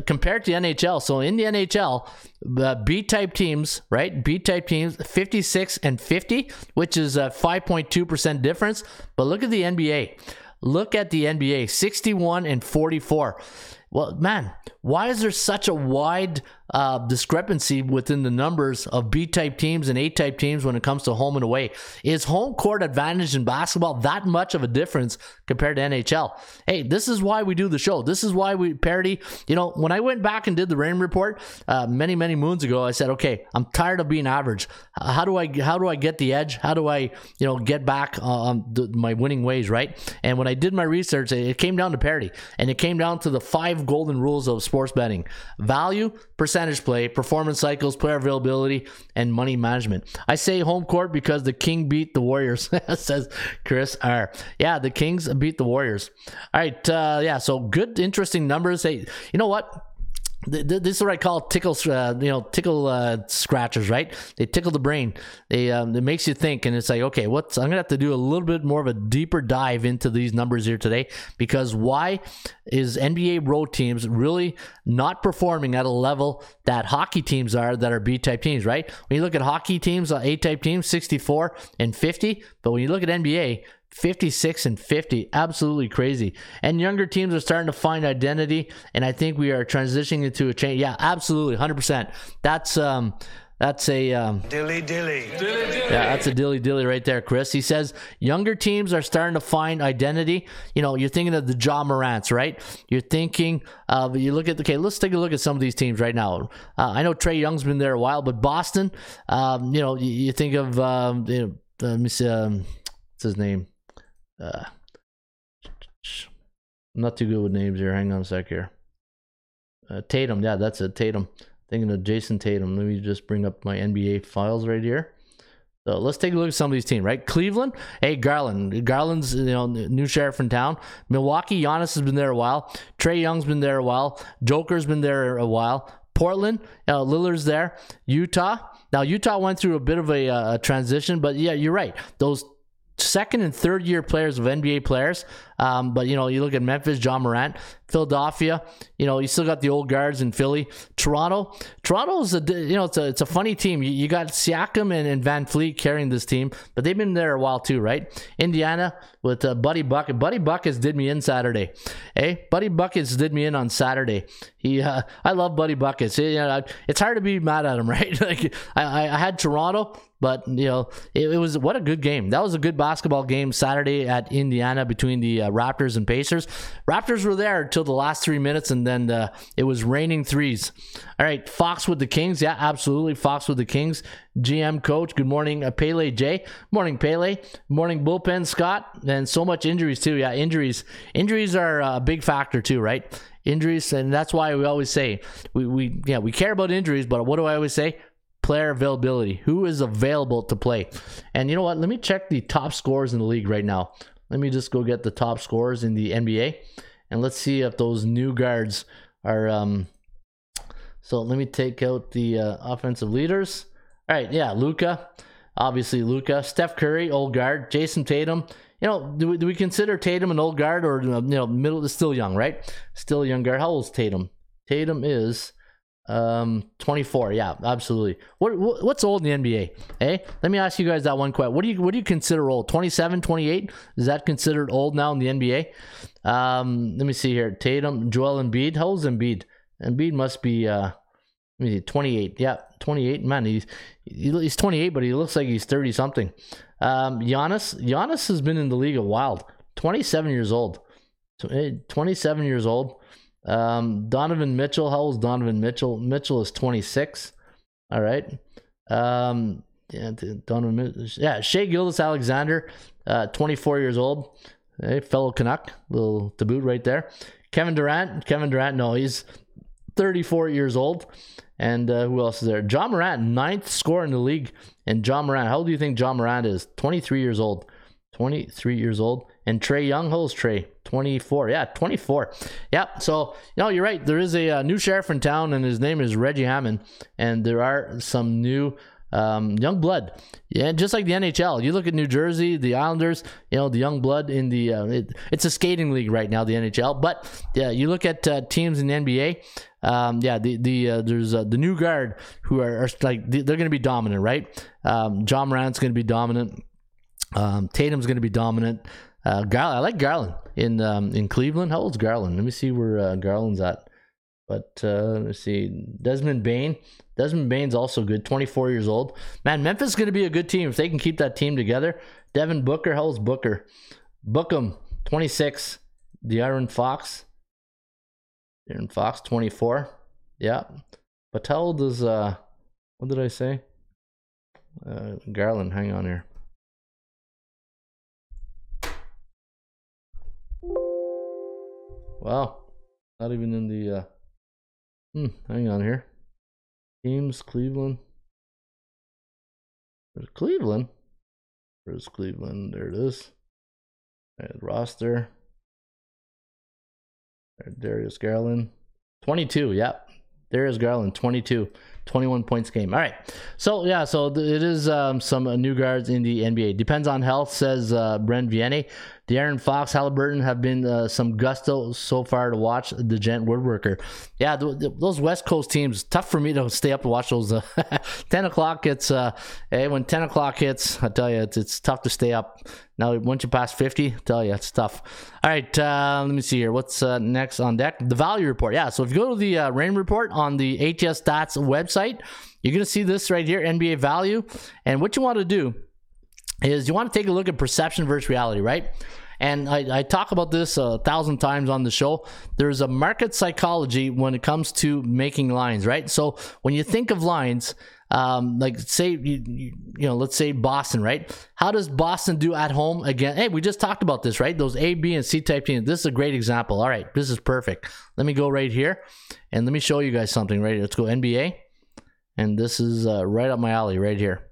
A: Compared to NHL. So in the NHL, the B type teams, right? B type teams 56 and 50, which is a 5.2% difference. But look at the NBA. Look at the NBA 61 and 44. Well, man, why is there such a wide uh, discrepancy within the numbers of B type teams and A type teams when it comes to home and away? Is home court advantage in basketball that much of a difference compared to NHL? Hey, this is why we do the show. This is why we parody. You know, when I went back and did the Raymond report uh, many, many moons ago, I said, okay, I'm tired of being average. How do I how do I get the edge? How do I you know get back on the, my winning ways? Right. And when I did my research, it came down to parity, and it came down to the five golden rules of sports betting: value, percentage play, performance cycles, player availability, and money management. I say home court because the King beat the Warriors, says Chris R. Yeah, the Kings beat the Warriors. All right, uh, yeah, so good, interesting numbers. Hey, you know what? This is what I call tickle, uh, you know, tickle uh, scratchers, right? They tickle the brain. They um, it makes you think, and it's like, okay, what's I'm gonna have to do a little bit more of a deeper dive into these numbers here today because why is NBA road teams really not performing at a level that hockey teams are that are B type teams, right? When you look at hockey teams, uh, A type teams, 64 and 50, but when you look at NBA, 56 and 50 absolutely crazy and younger teams are starting to find identity and i think we are transitioning into a change yeah absolutely 100% that's um that's a um,
F: dilly dilly.
A: Yeah, that's a dilly dilly right there, Chris. He says younger teams are starting to find identity. You know, you're thinking of the Ja Morants, right? You're thinking of you look at okay. Let's take a look at some of these teams right now. Uh, I know Trae Young's been there a while, but Boston, um, you know, you, you, think of um, you know, uh, let me see, um, what's his name? Uh, I'm not too good with names here. Hang on a sec here. Uh, Tatum, yeah, that's it. Tatum. Thinking of Jayson Tatum. Let me just bring up my NBA files right here. So let's take a look at some of these teams, right? Cleveland, hey Garland, Garland's you know new sheriff in town. Milwaukee, Giannis has been there a while. Trae Young's been there a while. Joker's been there a while. Portland, uh, Lillard's there. Utah. Now Utah went through a bit of a, uh, transition, but yeah, you're right. Those second and third year players of NBA players. Um, but you know, you look at Memphis, Ja Morant, Philadelphia. You know, you still got the old guards in Philly, Toronto. Toronto's a you know it's a it's a funny team. You, you got Siakam and, and VanVleet carrying this team, but they've been there a while too, right? Indiana with uh, Buddy Bucket. Buddy Buckets did me in Saturday. Hey, eh? Buddy Buckets did me in on Saturday. He, uh, I love Buddy Buckets. You know, it's hard to be mad at him, right? like I, I had Toronto. But you know, it, it, was what a good game. That was a good basketball game Saturday at Indiana between the uh, Raptors and Pacers. Raptors were there until the last three minutes, and then uh, it was raining threes. All right, Fox with the Kings. Yeah, absolutely, Fox with the Kings. GM coach. Good morning, uh, Pele J. Morning, Pele. Morning, bullpen Scott. And so much injuries too. Yeah, injuries. Injuries are a big factor too, right? Injuries, and that's why we always say we, we yeah we care about injuries, but what do I always say? Player availability. Who is available to play? And you know what? Let me check the top scores in the league right now. Let me just go get the top scores in the NBA, and let's see if those new guards are. Um, so let me take out the uh, offensive leaders. All right, yeah, Luka, obviously Luka, Steph Curry, old guard, Jayson Tatum. You know, do we, do we consider Tatum an old guard or you know middle? Still young, right? Still young guard. How old is Tatum? Tatum is um, 24. Yeah, absolutely. What, what, what's old in the NBA? Hey, eh? let me ask you guys that one question. What do you what do you consider old? 27, 28? Is that considered old now in the NBA? Um, let me see here. Tatum, Joel Embiid. How old is Embiid? Embiid must be uh, let me see, 28. Yeah, 28. Man, he's he's 28, but he looks like he's 30 something. Um, Giannis, Giannis has been in the league a while. 27 years old. 27 years old. Um, Donovan Mitchell, how old is Donovan Mitchell? Mitchell is 26. All right. Um, yeah, Donovan, yeah, Shai Gilgeous-Alexander, uh, 24 years old. Hey, fellow Canuck, little taboo right there. Kevin Durant, Kevin Durant, no, he's 34 years old. And uh, who else is there? Ja Morant, ninth score in the league. And Ja Morant, how old do you think Ja Morant is? 23 years old. 23 years old. And Trae Young, holds Trae? 24. Yeah, 24. Yeah. So, you know, you're right. There is a, a, uh, new sheriff in town, and his name is Reggie Hammond. And there are some new um, young blood. Yeah, just like the NHL. You look at New Jersey, the Islanders, you know, the young blood in the, uh, it, it's a skating league right now, the NHL. But yeah, you look at uh, teams in the NBA. Um, yeah, the the uh, there's uh, the new guard who are, are like they're going to be dominant, right? Um, Ja Morant's going to be dominant. Um, Tatum's going to be dominant. Uh, Garland, I like Garland in um, in Cleveland. How old's Garland? Let me see where uh, Garland's at. But uh, let's see, Desmond Bane. Desmond Bane's also good, 24 years old. Man, Memphis is going to be a good team if they can keep that team together. Devin Booker, how old's Booker? Bookham, 26. De'Aaron Fox. De'Aaron Fox, 24. Yeah. But how old is, uh, what did I say? Uh, Garland, hang on here. Wow. Not even in the uh hmm, hang on here. Teams, Cleveland. There's Cleveland. Where's Cleveland? There it is. Right, roster. There, Darius Garland. 22, yep. Darius Garland, 22. 21 points game. All right. So, yeah, so it is um, some uh, new guards in the NBA. Depends on health, says uh, Brent Vianney. De'Aaron Fox, Halliburton have been uh, some gusto so far to watch the Gent Woodworker. Yeah, th- th- those West Coast teams, tough for me to stay up to watch those. Uh, 10 o'clock hits, uh, hey, when 10 o'clock hits, I tell you, it's, it's tough to stay up. Now, once you pass 50, I tell you, it's tough. All right, uh, let me see here. What's uh, next on deck? The value report. Yeah, so if you go to the uh, Raymond report on the ATS Stats website, you're to see this right here, NBA value. And what you want to do is you want to take a look at perception versus reality, right? And I, I, talk about this a thousand times on the show. There's a market psychology when it comes to making lines, right? So when you think of lines, um, like say you, you, know, let's say Boston, right? How does Boston do at home again? Hey, we just talked about this, right? Those A, B, and C type teams. This is a great example. All right, this is perfect. Let me go right here, and let me show you guys something. Right, let's go NBA, and this is uh, right up my alley, right here.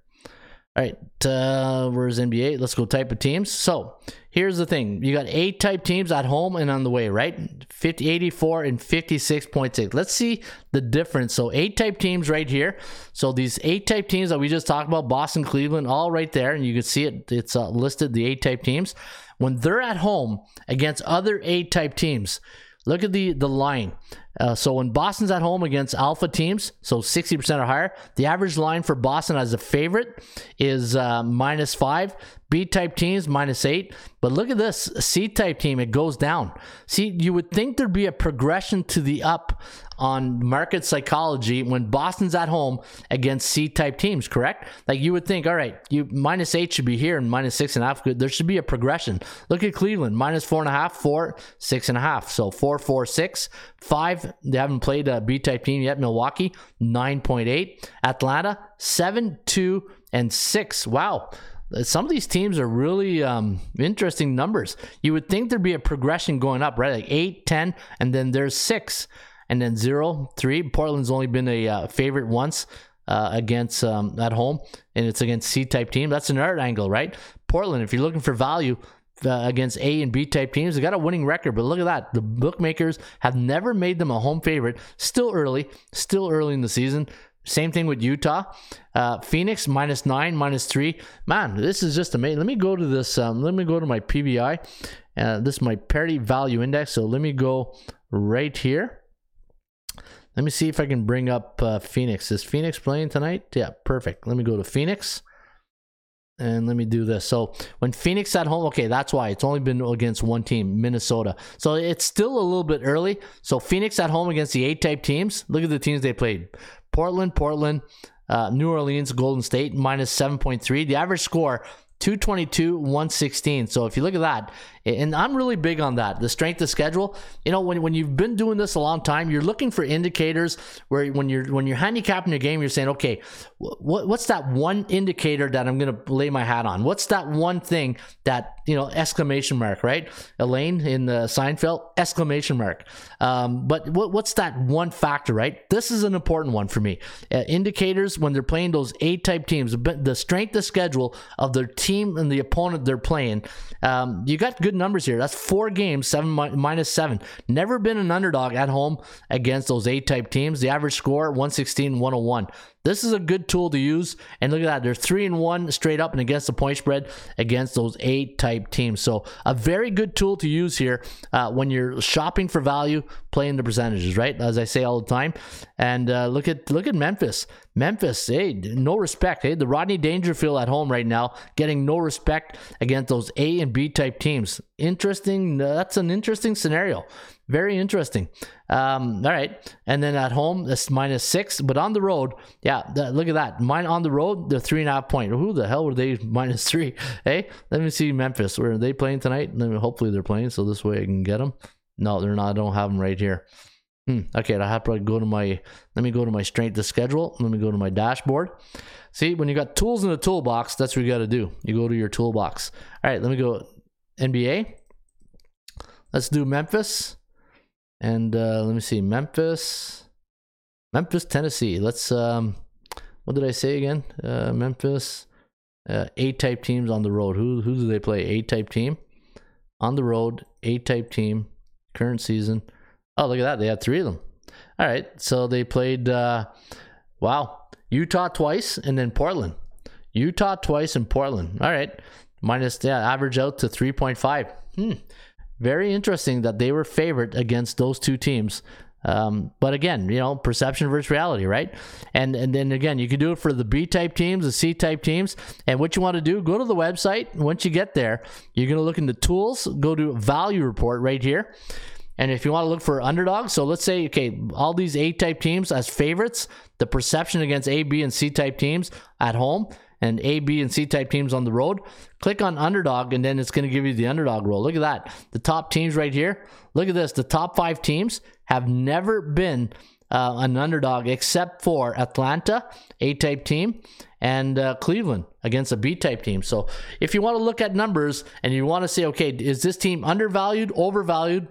A: All right, uh, where's NBA? Let's go type of teams. So here's the thing you got eight type teams at home and on the way, right? 50, 84 and 56.6. Let's see the difference. So eight type teams right here. So these eight type teams that we just talked about, Boston, Cleveland, all right there, and you can see it. It's uh, listed the eight type teams when they're at home against other eight type teams. Look at the the line. Uh, so when Boston's at home against alpha teams, so 60% or higher, the average line for Boston as a favorite is uh, minus five. B type teams minus eight. But look at this C type team, it goes down. See, you would think there'd be a progression to the up on market psychology when Boston's at home against C type teams, correct? Like you would think, all right, you minus eight should be here and minus six and a half. There should be a progression. Look at Cleveland, minus four and a half, four, six and a half. So four, four, six, five. They haven't played a B type team yet. Milwaukee, 9.8. Atlanta, seven, two, and six. Wow some of these teams are really um, interesting numbers. You would think there'd be a progression going up, right? Like 8, 10, and then there's 6, and then 0, 3. Portland's only been a uh, favorite once uh, against um, at home, and it's against C type team. That's another angle, right? Portland, if you're looking for value, uh, against A and B type teams. They got a winning record, but look at that. The bookmakers have never made them a home favorite. Still early, still early in the season. Same thing with Utah. Uh, Phoenix minus nine, minus three. Man, this is just amazing. Let me go to this. Um, let me go to my PBI. Uh, this is my parity value index. So let me go right here. Let me see if I can bring up uh, Phoenix. Is Phoenix playing tonight? Yeah, perfect. Let me go to Phoenix. And let me do this. So when Phoenix at home, okay, that's why it's only been against one team, Minnesota. So it's still a little bit early. So Phoenix at home against the eight type teams. Look at the teams they played. Portland, Portland, uh, New Orleans, Golden State, minus 7.3. The average score, 222, 116. So if you look at that, and I'm really big on that, the strength of schedule. You know, when, when you've been doing this a long time, you're looking for indicators where when you're when you're handicapping your game, you're saying, okay, what, what's that one indicator that I'm going to lay my hat on? What's that one thing that you know exclamation mark right? Elaine in the Seinfeld exclamation mark. Um, but what, what's that one factor? Right? This is an important one for me. Uh, indicators when they're playing those A type teams, the strength of schedule of their team and the opponent they're playing. Um, you got good numbers here. That's four games, seven mi- minus seven. Never been an underdog at home against those A type teams. The average score 116, 101. This is a good tool to use. And look at that. They're three and one straight up and against the point spread against those eight type teams. So a very good tool to use here uh, when you're shopping for value, playing the percentages, right? As I say all the time. And uh, look at look at Memphis. Memphis, hey, no respect. Hey, the Rodney Dangerfield at home right now, getting no respect against those A and B type teams. Interesting. That's an interesting scenario. Very interesting. Um, all right. And then at home, that's minus six. But on the road, yeah, the, look at that. Mine on the road, they're three and a half point. Who the hell were they minus three? Hey, let me see Memphis. Where are they playing tonight? Hopefully they're playing, so this way I can get them. No, they're not. I don't have them right here. Hmm. Okay, I have to go to my. Let me go to my strength to schedule. Let me go to my dashboard. See, when you got tools in the toolbox, that's what you got to do. You go to your toolbox. All right, let me go NBA. Let's do Memphis. And uh, let me see, Memphis, Memphis, Tennessee. Let's um, what did I say again? Uh, Memphis, uh, A type teams on the road. Who who do they play? A type team on the road. A type team current season. Oh, look at that. They had three of them. All right, so they played. Uh, wow, Utah twice and then Portland. Utah twice and Portland. All right, minus yeah, average out to three point five. Hmm very interesting that they were favored against those two teams. Um, but again, you know, perception versus reality, right? And and then again, you can do it for the B type teams, the C type teams. And what you want to do, go to the website. Once you get there, you're going to look into tools, go to value report right here. And if you want to look for underdogs, so let's say, okay, all these A type teams as favorites, the perception against A, B, and C type teams at home, and A, B, and C type teams on the road. Click on underdog, and then it's going to give you the underdog role. Look at that. The top teams right here. Look at this. The top five teams have never been uh, an underdog except for Atlanta, A type team, and uh, Cleveland against a B type team. So if you want to look at numbers and you want to say, okay, is this team undervalued, overvalued?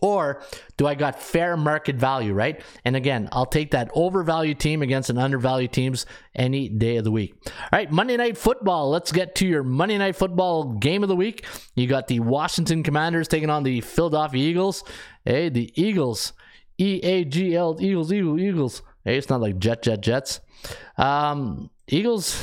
A: Or do I got fair market value, right? And again, I'll take that overvalued team against an undervalued teams any day of the week. All right, Monday Night Football. Let's get to your Monday Night Football game of the week. You got the Washington Commanders taking on the Philadelphia Eagles. Hey, the Eagles. E A G L Eagles, Eagles, Eagles. Hey, it's not like Jet, Jet, Jets. Um, Eagles.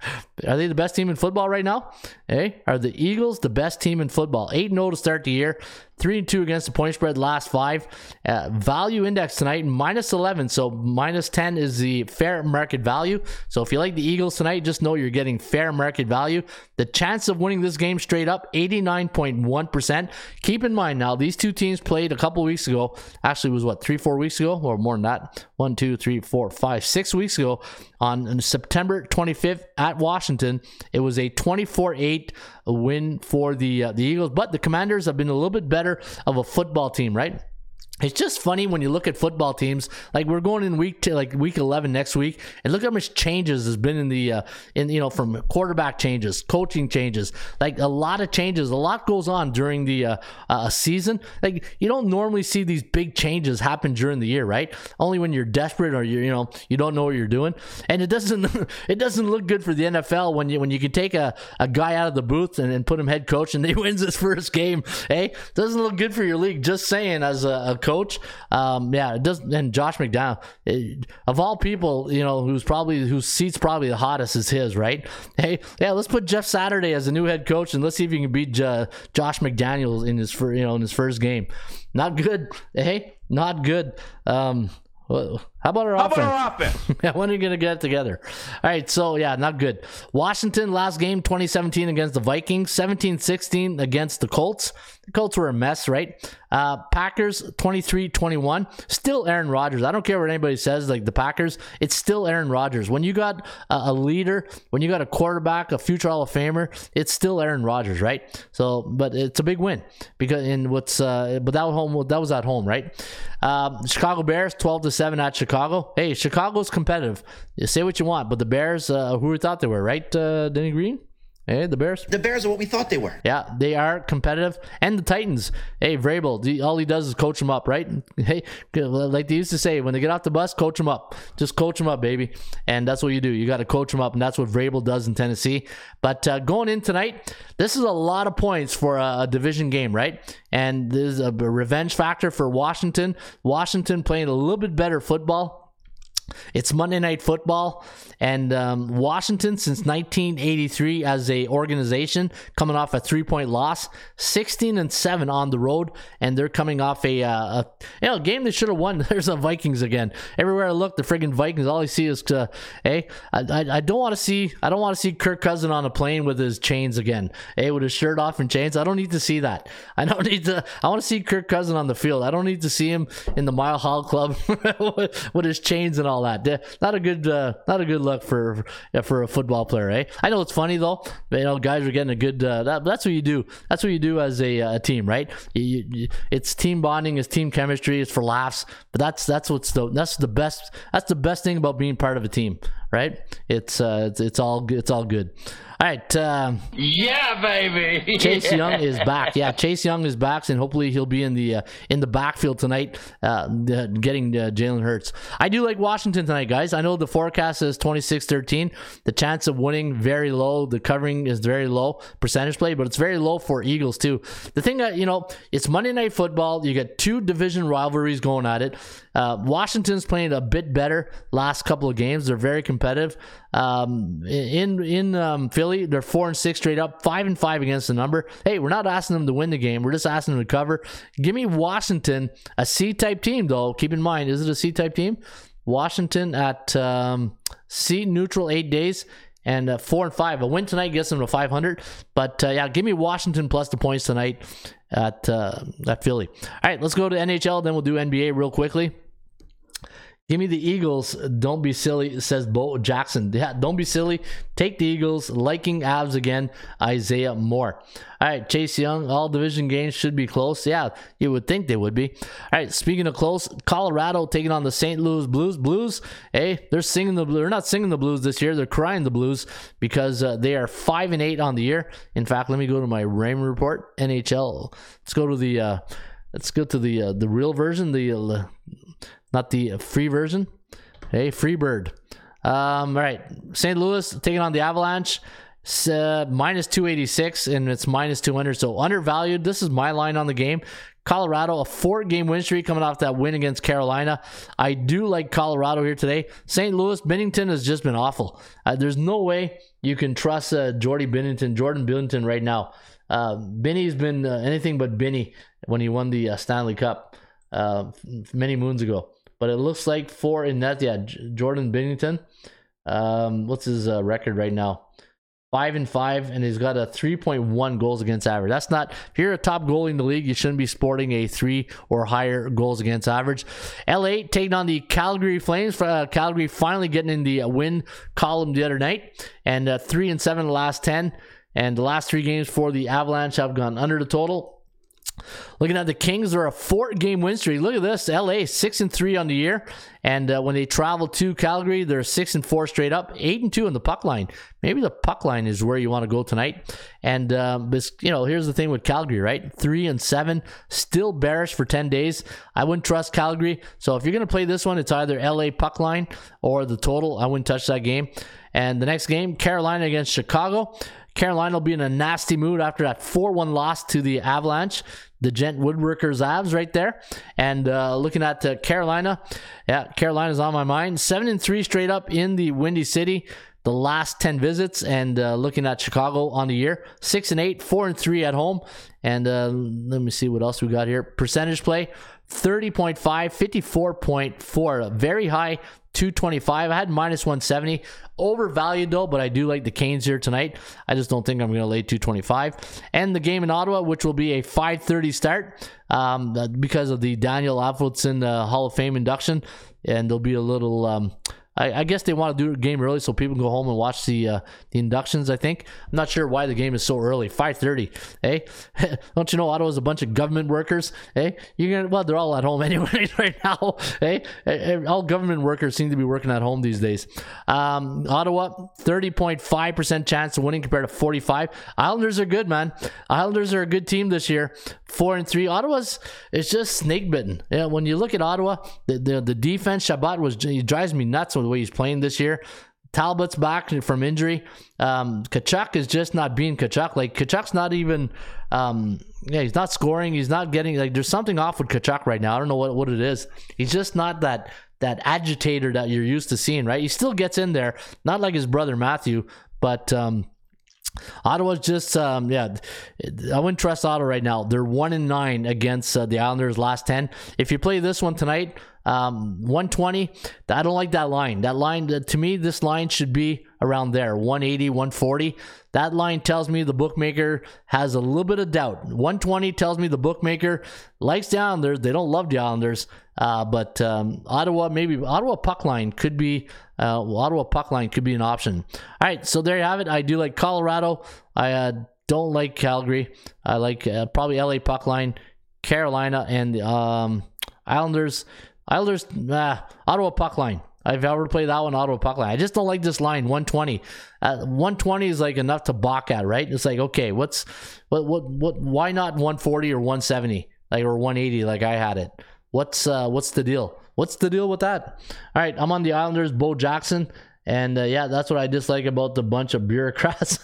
A: Are they the best team in football right now? Hey, are the Eagles the best team in football? 8 0 to start the year, 3 and 2 against the point spread last five. Uh, value index tonight, minus 11. So minus 10 is the fair market value. So if you like the Eagles tonight, just know you're getting fair market value. The chance of winning this game straight up, 89.1%. Keep in mind now, these two teams played a couple weeks ago. Actually, was what, three, four weeks ago, or more than that? One, two, three, four, five, six weeks ago on September 25th at Washington. It was a 24 8 win for the uh, the Eagles, but the Commanders have been a little bit better of a football team, right? It's just funny when you look at football teams. Like we're going in week to like week eleven next week, and look how much changes has been in the uh, in you know from quarterback changes, coaching changes, like a lot of changes. A lot goes on during the uh, uh, season. Like you don't normally see these big changes happen during the year, right? Only when you're desperate or you you know you don't know what you're doing, and it doesn't it doesn't look good for the NFL when you when you can take a, a guy out of the booth and, and put him head coach and he wins his first game. Hey, doesn't look good for your league. Just saying, as a, a coach. Um, yeah, it doesn't. And Josh McDowell, it, of all people, you know, who's probably whose seat's probably the hottest is his, right? Hey, yeah, let's put Jeff Saturday as a new head coach and let's see if you can beat J- Josh McDaniels in his first, you know, in his first game. Not good. Hey, not good. Um, well, how about our
D: How
A: offense?
D: about our offense?
A: when are you going to get it together? All right, so yeah, not good. Washington last game 2017 against the Vikings, 17-16 against the Colts. The Colts were a mess, right? Uh, Packers 23-21. Still Aaron Rodgers. I don't care what anybody says like the Packers, it's still Aaron Rodgers. When you got a, a leader, when you got a quarterback, a future Hall of Famer, it's still Aaron Rodgers, right? So, but it's a big win because in what's uh but that was home that was at home, right? Um, Chicago Bears 12 to 7 at Chicago. Hey, Chicago's competitive. You say what you want, but the Bears, uh, who we thought they were, right? Uh, Denny Green? Hey, the Bears.
B: The Bears are what we thought they were.
A: Yeah, they are competitive. And the Titans. Hey, Vrabel, all he does is coach them up, right? Hey, like they used to say, when they get off the bus, coach them up. Just coach them up, baby. And that's what you do. You got to coach them up, and that's what Vrabel does in Tennessee. But uh, going in tonight, this is a lot of points for a, a division game, right? And there's a revenge factor for Washington. Washington playing a little bit better football. It's Monday Night Football, and um, Washington since 1983 as a organization coming off a three point loss, 16 and seven on the road, and they're coming off a, uh, a you know game they should have won. There's the Vikings again. Everywhere I look, the friggin' Vikings. All I see is, uh, hey, I, I, I don't want to see I don't want to see Kirk Cousin on a plane with his chains again. Hey, with his shirt off and chains. I don't need to see that. I don't need to. I want to see Kirk Cousin on the field. I don't need to see him in the Mile Hall Club with his chains and all that. Not a good, uh, not a good look for for a football player, eh? I know it's funny though. You know, guys are getting a good. Uh, that, that's what you do. That's what you do as a, uh, a team, right? You, you, it's team bonding, it's team chemistry, it's for laughs. But that's that's what's the that's the best. That's the best thing about being part of a team, right? It's uh, it's, it's all. It's all good. All right. Um,
D: Yeah, baby.
A: Chase Young is back. Yeah, Chase Young is back, and hopefully he'll be in the uh, in the backfield tonight, uh, the- getting uh, Jalen Hurts. I do like Washington tonight, guys. I know the forecast is 26-13. The chance of winning very low. The covering is very low percentage play, but it's very low for Eagles too. The thing that you know, it's Monday Night Football. You got two division rivalries going at it. Uh, Washington's playing a bit better last couple of games. They're very competitive. Um, in in um, Philly, they're four and six straight up, five and five against the number. Hey, we're not asking them to win the game. We're just asking them to cover. Give me Washington, a C type team though. Keep in mind, is it a C type team? Washington at um, C neutral eight days and uh, four and five. A win tonight gets them to 500. But uh, yeah, give me Washington plus the points tonight at uh, at Philly. All right, let's go to NHL. Then we'll do NBA real quickly. Give me the Eagles. Don't be silly, says Bo Jackson. Yeah, don't be silly. Take the Eagles. Liking abs again. Isaiah Moore. All right, Chase Young. All division games should be close. Yeah, you would think they would be. All right, speaking of close, Colorado taking on the St. Louis Blues. Blues, hey, they're singing the They're not singing the blues this year. They're crying the blues because uh, they are five and eight on the year. In fact, let me go to my Raymond report. NHL. Let's go to the. Uh, let's go to the uh, the real version, the uh, not the free version. Hey, free bird. Um, all right, St. Louis taking on the Avalanche. Uh, minus 286 and it's minus 200 so undervalued this is my line on the game colorado a four game win streak coming off that win against carolina i do like colorado here today st louis binnington has just been awful uh, there's no way you can trust uh, jordy binnington jordan binnington right now uh, benny's been uh, anything but benny when he won the uh, stanley cup uh, many moons ago but it looks like four in that yeah jordan binnington um, what's his uh, record right now five and five, and he's got a 3.1 goals against average. That's not if you're a top goalie in the league, you shouldn't be sporting a three or higher goals against average. LA taking on the Calgary Flames. Uh, Calgary finally getting in the win column the other night, and uh, three and seven the last ten. And the last three games for the Avalanche have gone under the total. Looking at the Kings, they're a four-game win streak. Look at this: LA six and three on the year, and uh, when they travel to Calgary, they're six and four straight up, eight and two on the puck line. Maybe the puck line is where you want to go tonight. And um, this, you know, here's the thing with Calgary, right? Three and seven, still bearish for ten days. I wouldn't trust Calgary. So if you're going to play this one, it's either LA puck line or the total. I wouldn't touch that game. And the next game, Carolina against Chicago. Carolina will be in a nasty mood after that 4 1 loss to the Avalanche. The Gent Woodworkers Avs right there. And uh, looking at uh, Carolina, yeah, Carolina's on my mind. 7 and 3 straight up in the Windy City. The last 10 visits and uh, looking at Chicago on the year, 6 and 8, 4 and 3 at home. And uh, let me see what else we got here. Percentage play 30.5, 54.4. Very high 225. I had minus 170. Overvalued though, but I do like the Canes here tonight. I just don't think I'm going to lay 225. And the game in Ottawa, which will be a 5:30 start, um, because of the Daniel Alfredsson uh, Hall of Fame induction, and there'll be a little. Um, I, I, guess they want to do a game early so people can go home and watch the uh, the inductions. I think I'm not sure why the game is so early, 5:30. Hey, eh? don't you know Ottawa's a bunch of government workers? Eh? Hey, you're gonna well they're all at home anyway right now. Hey, eh? all government workers seem to be working at home these days. Um, Ottawa 30.5 percent chance of winning compared to 45. Islanders are good, man. Islanders are a good team this year. Four and three. Ottawa's it's just snake bitten. Yeah, when you look at Ottawa, the the, the defense Chabot was he drives me nuts with the way he's playing this year. Talbot's back from injury. Um, Tkachuk is just not being Tkachuk. Like Tkachuk's not even, um, yeah, he's not scoring. He's not getting like. There's something off with Tkachuk right now. I don't know what, what it is. He's just not that that agitator that you're used to seeing. Right? He still gets in there, not like his brother Matthew, but. Um, Ottawa's just, um, yeah, I wouldn't trust Ottawa right now. They're one in nine against uh, the Islanders last ten. If you play this one tonight, um, 120. I don't like that line. That line, to me, this line should be around there 180, 140. That line tells me the bookmaker has a little bit of doubt. 120 tells me the bookmaker likes the Islanders. They don't love the Islanders. Uh, but um, Ottawa, maybe Ottawa puck line could be uh, Ottawa puck line could be an option. All right, so there you have it. I do like Colorado. I uh, don't like Calgary. I like uh, probably LA puck line, Carolina, and um, Islanders. Islanders, uh, Ottawa puck line. I've ever played that one, Ottawa puck line. I just don't like this line, 120. Uh, 120 is like enough to balk at, right? It's like, okay, what's, what, what, what, why not 140 or 170, like, or 180, like I had it? What's, uh, what's the deal? What's the deal with that? All right, I'm on the Islanders, Bo Jackson. And uh, yeah, that's what I dislike about the bunch of bureaucrats.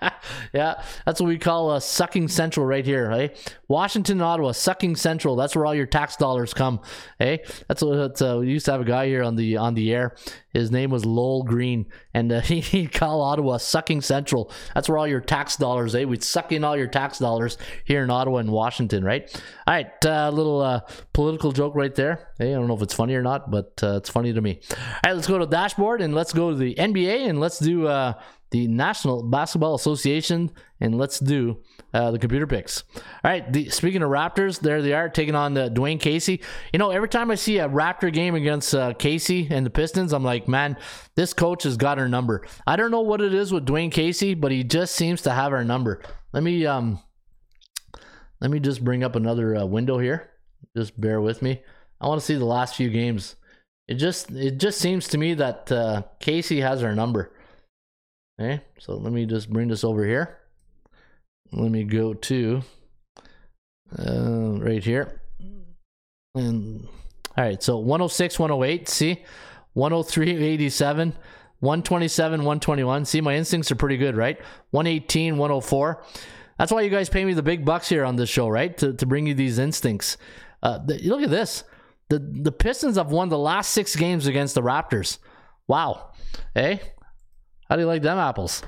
A: yeah, that's what we call a sucking central right here, right? Washington, Ottawa, sucking central. That's where all your tax dollars come. Hey, that's what uh, we used to have a guy here on the on the air. His name was Lowell Green, and uh, he'd call Ottawa sucking central. That's where all your tax dollars, eh? We'd suck in all your tax dollars here in Ottawa and Washington, right? All right, uh, little uh, political joke right there. Hey, I don't know if it's funny or not, but uh, it's funny to me. All right, let's go to dashboard and let's go to the NBA and let's do uh, the National Basketball Association and let's do uh, the computer picks. All right. The, speaking of Raptors, there they are taking on the Dwane Casey. You know, every time I see a Raptor game against uh, Casey and the Pistons, I'm like, man, this coach has got our number. I don't know what it is with Dwane Casey, but he just seems to have our number. Let me um, let me just bring up another uh, window here. Just bear with me. I want to see the last few games. It just it just seems to me that uh, Casey has our number. Okay, so let me just bring this over here. Let me go to uh, right here. And all right, so 106, 108. See, 103, 87, 127, 121. See, my instincts are pretty good, right? 118, 104. That's why you guys pay me the big bucks here on this show, right? To, to bring you these instincts. Uh, the, look at this. The the Pistons have won the last six games against the Raptors. Wow. Hey, how do you like them apples?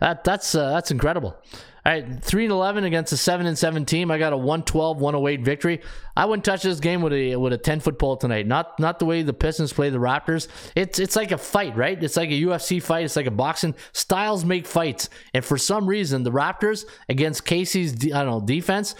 A: That that's uh, that's incredible. All right, three and eleven against a seven and seven team. I got a 112-108 victory. I wouldn't touch this game with a with a ten foot pole tonight. Not not the way the Pistons play the Raptors. It's it's like a fight, right? It's like a UFC fight. It's like a boxing. Styles make fights, and for some reason, the Raptors against Casey's I don't know defense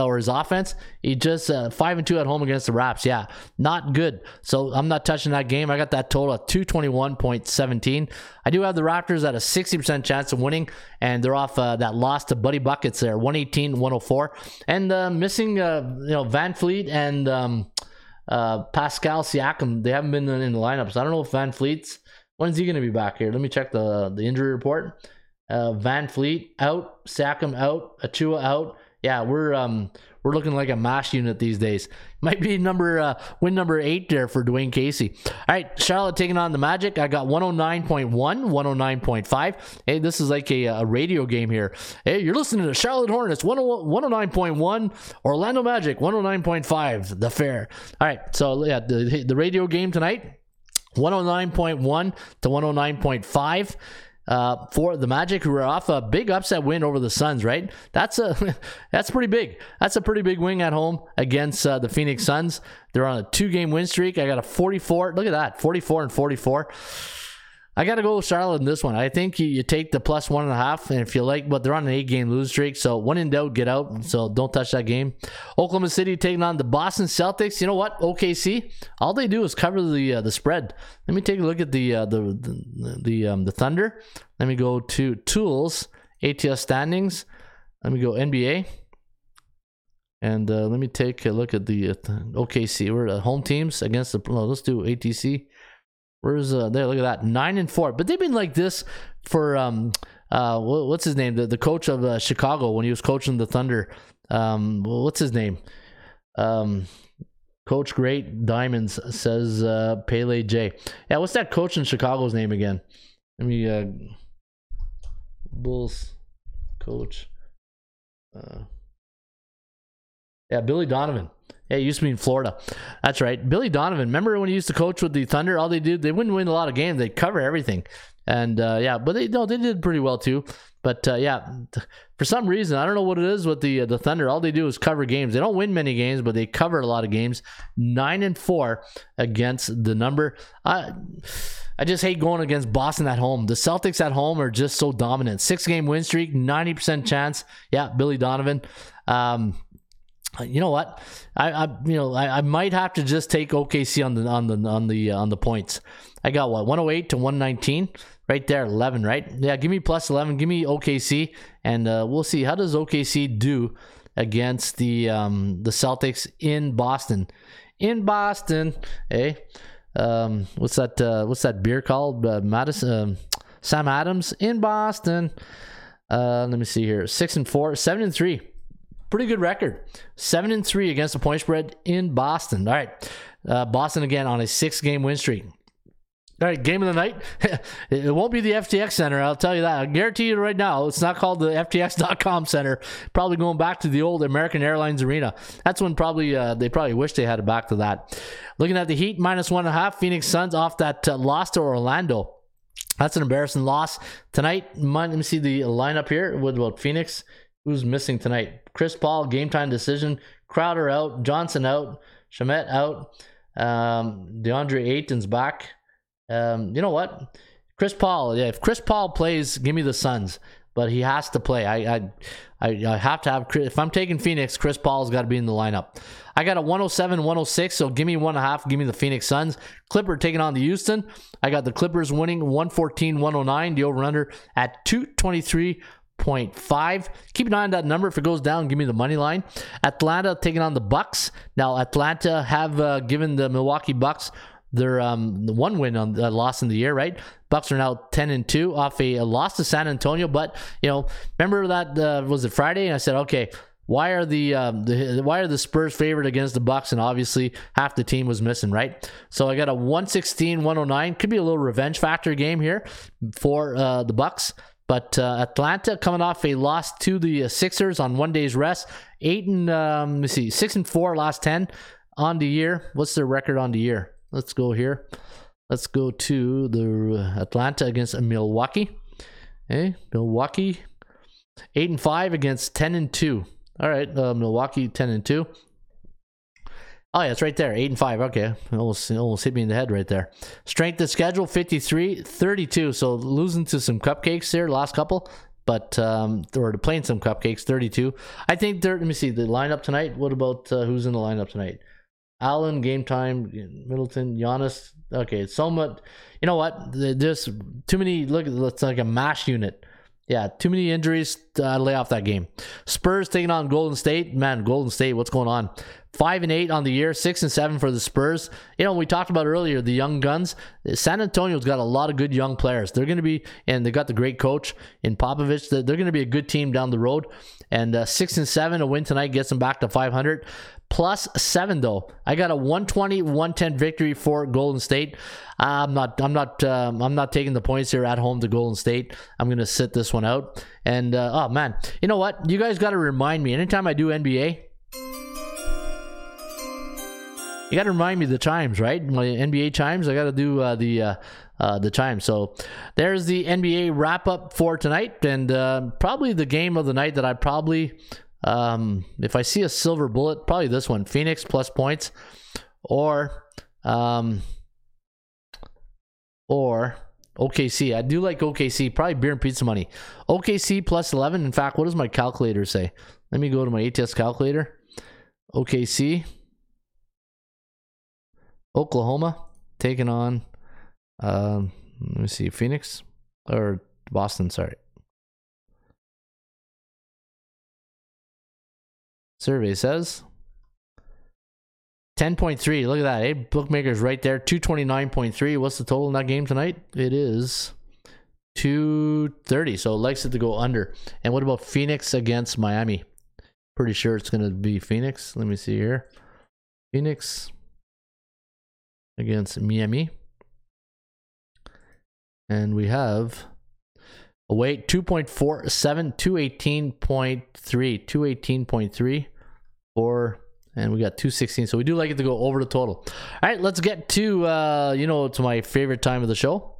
A: or his offense. He just uh, five and two at home against the Raps. Yeah, not good. So I'm not touching that game. I got that total at 221.17. I do have the Raptors at a 60% chance of winning, and they're off uh, that loss to Buddy Buckets there, 118, 104, and uh, missing uh, you know VanVleet and um, uh, Pascal Siakam. They haven't been in the lineups. so I don't know if VanVleet's when's he going to be back here. Let me check the the injury report. VanVleet out, Siakam out, Achiuwa out yeah, we're um we're looking like a mash unit these days. Might be number uh, win number eight there for Dwane Casey. All right, Charlotte taking on the Magic. I got 109.1, 109.5. Hey, this is like a, a radio game here. Hey, you're listening to Charlotte Hornets 109.1, Orlando Magic 109.5. The fair. All right, so yeah, the the radio game tonight. 109.1 to 109.5 uh, for the Magic, who are off a big upset win over the Suns. Right, that's a that's pretty big. That's a pretty big win at home against uh, the Phoenix Suns. They're on a two-game win streak. I got a 44. Look at that, 44 and 44. I got to go with Charlotte in this one. I think you, you, take the plus one and a half, and if you like, but they're on an eight game lose streak. So when in doubt, get out. So don't touch that game. Oklahoma City taking on the Boston Celtics. You know what? OKC, all they do is cover the uh, the spread. Let me take a look at the uh, the the the, um, the Thunder. Let me go to tools, ATS standings. Let me go NBA. And uh, let me take a look at the uh, OKC. We're the home teams against the. Let's do ATC. Where's uh there? Look at that, nine and four. But they've been like this for um uh what's his name? The the coach of uh, Chicago when he was coaching the Thunder. Um, what's his name? Um, Coach Great Diamonds says uh Pele J. Yeah, what's that coach in Chicago's name again? Let me uh Bulls coach. Uh, yeah, Billy Donovan. Yeah, used to be in Florida. That's right. Billy Donovan. Remember when he used to coach with the Thunder? All they did, they wouldn't win a lot of games. They'd cover everything. And uh, yeah, but they no, they did pretty well too. But uh, yeah, for some reason, I don't know what it is with the uh, the Thunder. All they do is cover games. They don't win many games, but they cover a lot of games. Nine and four against the number. I I just hate going against Boston at home. The Celtics at home are just so dominant. Six game win streak, ninety percent chance. Yeah, Billy Donovan. Um, you know what? I, I you know I, I, might have to just take OKC on the on the on the uh, on the points. I got what 108 to 119 right there, 11 right? Yeah, give me plus 11. Give me OKC, and uh, we'll see how does OKC do against the um, the Celtics in Boston. In Boston, hey, um, what's that? Uh, what's that beer called? Uh, Madison, um, Sam Adams in Boston. Uh, let me see here. Six and four, seven and three pretty good record. Seven and three against the point spread in Boston. All right, uh, Boston again on a six-game win streak. All right, game of the night. it won't be the FTX Center, I'll tell you that. I guarantee you right now, it's not called the FTX.com Center. Probably going back to the old American Airlines Arena. That's when probably uh, they probably wish they had it back to that. Looking at the Heat minus one and a half. Phoenix Suns off that uh, loss to Orlando. That's an embarrassing loss tonight. Let me see the lineup here with about Phoenix. Who's missing tonight? Chris Paul, game time decision. Crowder out. Johnson out. Shamet out. Um, DeAndre Ayton's back. Um, you know what? Chris Paul. Yeah, if Chris Paul plays, give me the Suns. But he has to play. I I, I, have to have. If I'm taking Phoenix, Chris Paul's got to be in the lineup. I got a 107, 106. So give me one and a half. Give me the Phoenix Suns. Clipper taking on the Houston. I got the Clippers winning 114, 109. The over under at 223. 0.5. Keep an eye on that number. If it goes down, give me the money line. Atlanta taking on the Bucks. Now, Atlanta have uh, given the Milwaukee Bucks their um, one win on the uh, loss in the year, right? Bucks are now 10 and 2 off a, a loss to San Antonio. But, you know, remember that uh, was it Friday? And I said, okay, why are the, um, the why are the Spurs favored against the Bucks? And obviously half the team was missing, right? So I got a 116, 109. Could be a little revenge factor game here for uh, the Bucks. But uh, Atlanta coming off a loss to the uh, Sixers on one day's rest, eight and um, let me see, six and four last ten on the year. What's their record on the year? Let's go here. Let's go to the Atlanta against Milwaukee. Hey, Milwaukee, eight and five against ten and two. All right, uh, Milwaukee ten and two. Oh yeah, it's right there. 8 and 5. Okay. Almost almost hit me in the head right there. Strength of schedule 53 32. So losing to some cupcakes there last couple, but um or playing some cupcakes 32. I think there let me see the lineup tonight. What about uh, who's in the lineup tonight? Allen, game time, Middleton, Giannis. Okay, it's much, You know what? There's too many. Look, it's like a mash unit. Yeah, too many injuries. Uh, lay off that game. Spurs taking on Golden State. Man, Golden State, what's going on? Five and eight on the year, six and seven for the Spurs. You know, we talked about earlier the young guns. San Antonio's got a lot of good young players. They're going to be, and they got the great coach in Popovich. They're, they're going to be a good team down the road. And uh, six and seven, a win tonight gets them back to 500 plus seven though. I got a 120 110 victory for golden state. I'm not i'm not um, i'm not taking the points here at home to golden state. I'm gonna sit this one out. And uh, oh man. You know what? You guys got to remind me. Anytime i do nba you got to remind me the times right? My nba times i got to do uh, the uh, uh, the time. So there's the NBA wrap up for tonight, and uh, probably the game of the night that I probably um, if I see a silver bullet, probably this one Phoenix plus points, or um, or OKC. I do like OKC. Probably beer and pizza money. OKC plus 11. In fact, what does my calculator say? Let me go to my ATS calculator. OKC. Oklahoma taking on, um, let me see, Phoenix or Boston, sorry. Survey says 10.3. Look at that. Eh? Bookmakers right there. 229.3. What's the total in that game tonight? It is 230. So it likes it to go under. And what about Phoenix against Miami? Pretty sure it's going to be Phoenix. Let me see here. Phoenix against Miami. And we have a weight 2.47, 218.3, 218.3 or and we got 216 so we do like it to go over the total. All right let's get to uh you know to my favorite time of the show.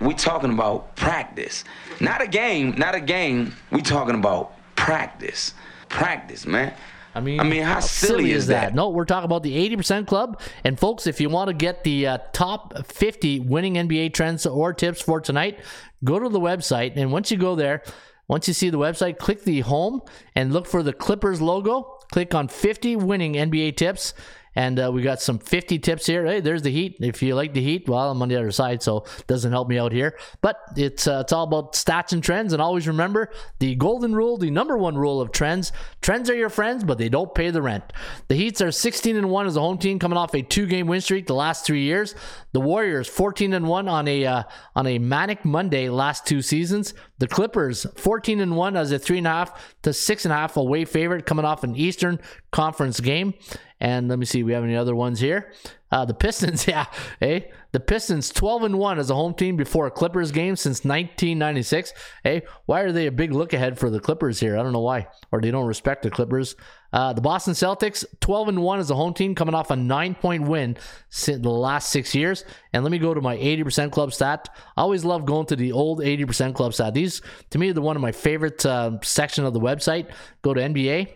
I: We talking about practice. Not a game not a game. We talking about practice. Practice man.
A: I mean,
I: I mean, how, silly, is that?
A: No, we're talking about the 80% club. And folks, if you want to get the uh, top 50 winning NBA trends or tips for tonight, go to the website. And once you go there, once you see the website, click the home and look for the Clippers logo. Click on 50 winning NBA tips. And uh, we got some 50 tips here. Hey, there's the Heat. If you like the Heat, well, I'm on the other side, so it doesn't help me out here. But it's uh, it's all about stats and trends. And always remember the golden rule, the number one rule of trends: trends are your friends, but they don't pay the rent. The Heats are 16 and one as a home team, coming off a two-game win streak the last three years. The Warriors 14 and one on a uh, on a manic Monday last two seasons. The Clippers 14 and one as a three and a half to six and a half away favorite, coming off an Eastern Conference game. And let me see, we have any other ones here. Uh, the Pistons, yeah, hey, the Pistons 12 and 1 as a home team before a Clippers game since 1996. Hey, why are they a big look ahead for the Clippers here? I don't know why, or they don't respect the Clippers. Uh, the Boston Celtics 12 and 1 as a home team, coming off a nine point win since the last six years. And let me go to my 80% club stat. I always love going to the old 80% club stat. These, to me, are the one of my favorite uh, section of the website. Go to NBA.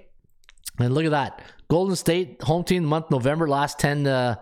A: And look at that. Golden State home team month November last 10 uh,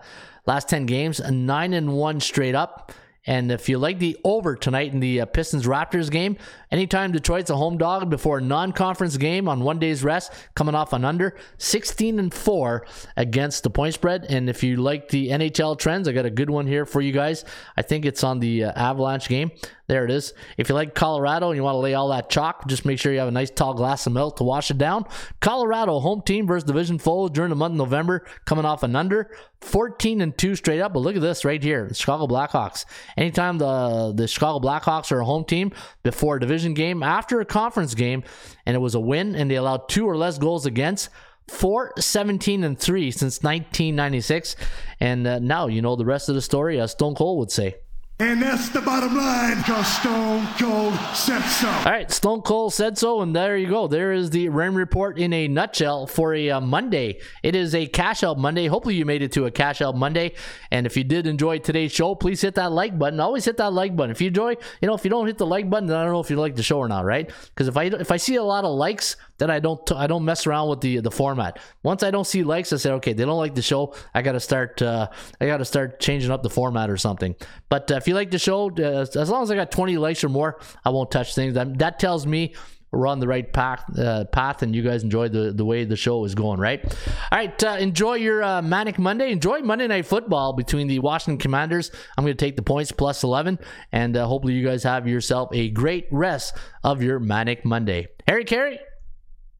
A: last 10 games, 9 and 1 straight up. And if you like the over tonight in the uh, Pistons Raptors game, anytime Detroit's a home dog before a non-conference game on one day's rest, coming off an under 16 and 4 against the point spread. And if you like the NHL trends, I got a good one here for you guys. I think it's on the uh, Avalanche game. There it is. If you like Colorado and you want to lay all that chalk, just make sure you have a nice tall glass of milk to wash it down. Colorado home team versus division foe during the month of November, coming off an under 14 and 2 straight up. But look at this right here. The Chicago Blackhawks. Anytime the the Chicago Blackhawks are a home team before a division game, after a conference game, and it was a win and they allowed two or less goals against 4 17 and 3 since 1996 and uh, now you know the rest of the story as stone cold would say
H: And that's the bottom line, because Stone Cold said so.
A: all right stone cold said so and there you go. There is the Raymond report in a nutshell for a uh, monday. It is a cash out monday. Hopefully you made it to a cash out monday. And if you did enjoy today's show please hit that like button. Always hit that like button. If you enjoy you know if you don't hit the like button then i don't know if you like the show or not right? Because if i if i see a lot of likes then I don't I don't mess around with the the format. Once I don't see likes, I say okay, they don't like the show. I got to start uh, I got to start changing up the format or something. But uh, if you like the show, uh, as long as I got 20 likes or more, I won't touch things. That, that tells me we're on the right path, uh, path, and you guys enjoy the the way the show is going. Right. All right. Uh, enjoy your uh, manic Monday. Enjoy Monday Night Football between the Washington Commanders. I'm going to take the points plus 11, and uh, hopefully you guys have yourself a great rest of your manic Monday. Harry Caray.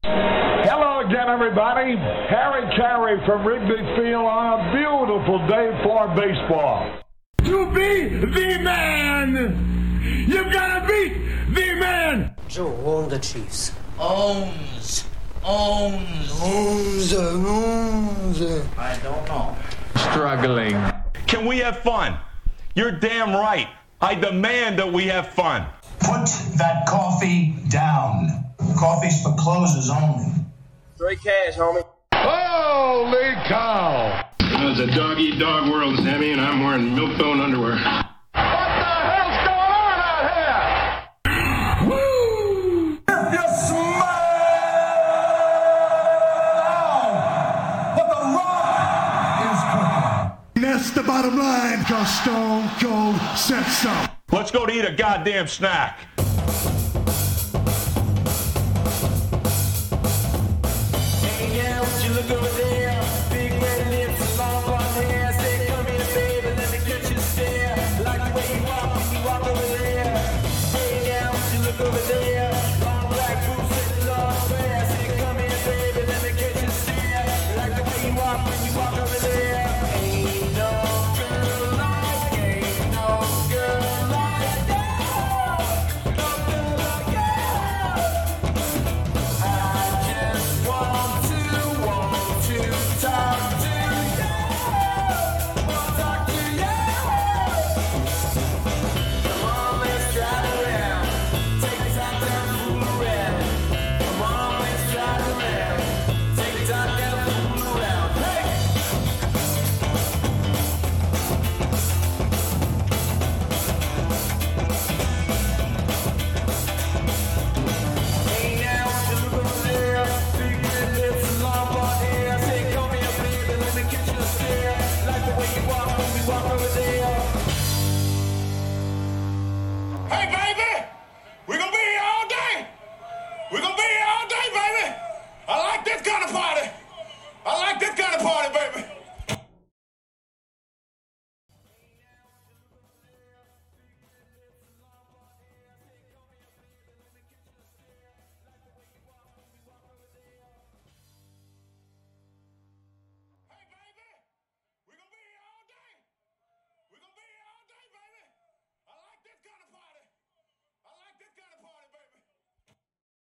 J: Hello again, everybody. Harry Caray from Wrigley Field on a beautiful day for baseball.
H: To be the man, you've gotta beat the man.
F: Joe own the Chiefs.
E: Owns. Owns.
F: Owns, owns.
E: I don't know.
J: Struggling.
K: Can we have fun? You're damn right. I demand that we have fun.
L: Put that coffee down. Coffee's for closers only.
D: Straight cash, homie.
J: Holy cow!
G: It's a dog eat dog world, Sammy, and I'm wearing milk bone underwear.
J: What the hell's going on out here?
H: Woo!
L: If you smile what the rock is cooking.
H: That's the bottom line, because Stone Cold said so.
K: Let's go to eat a goddamn snack.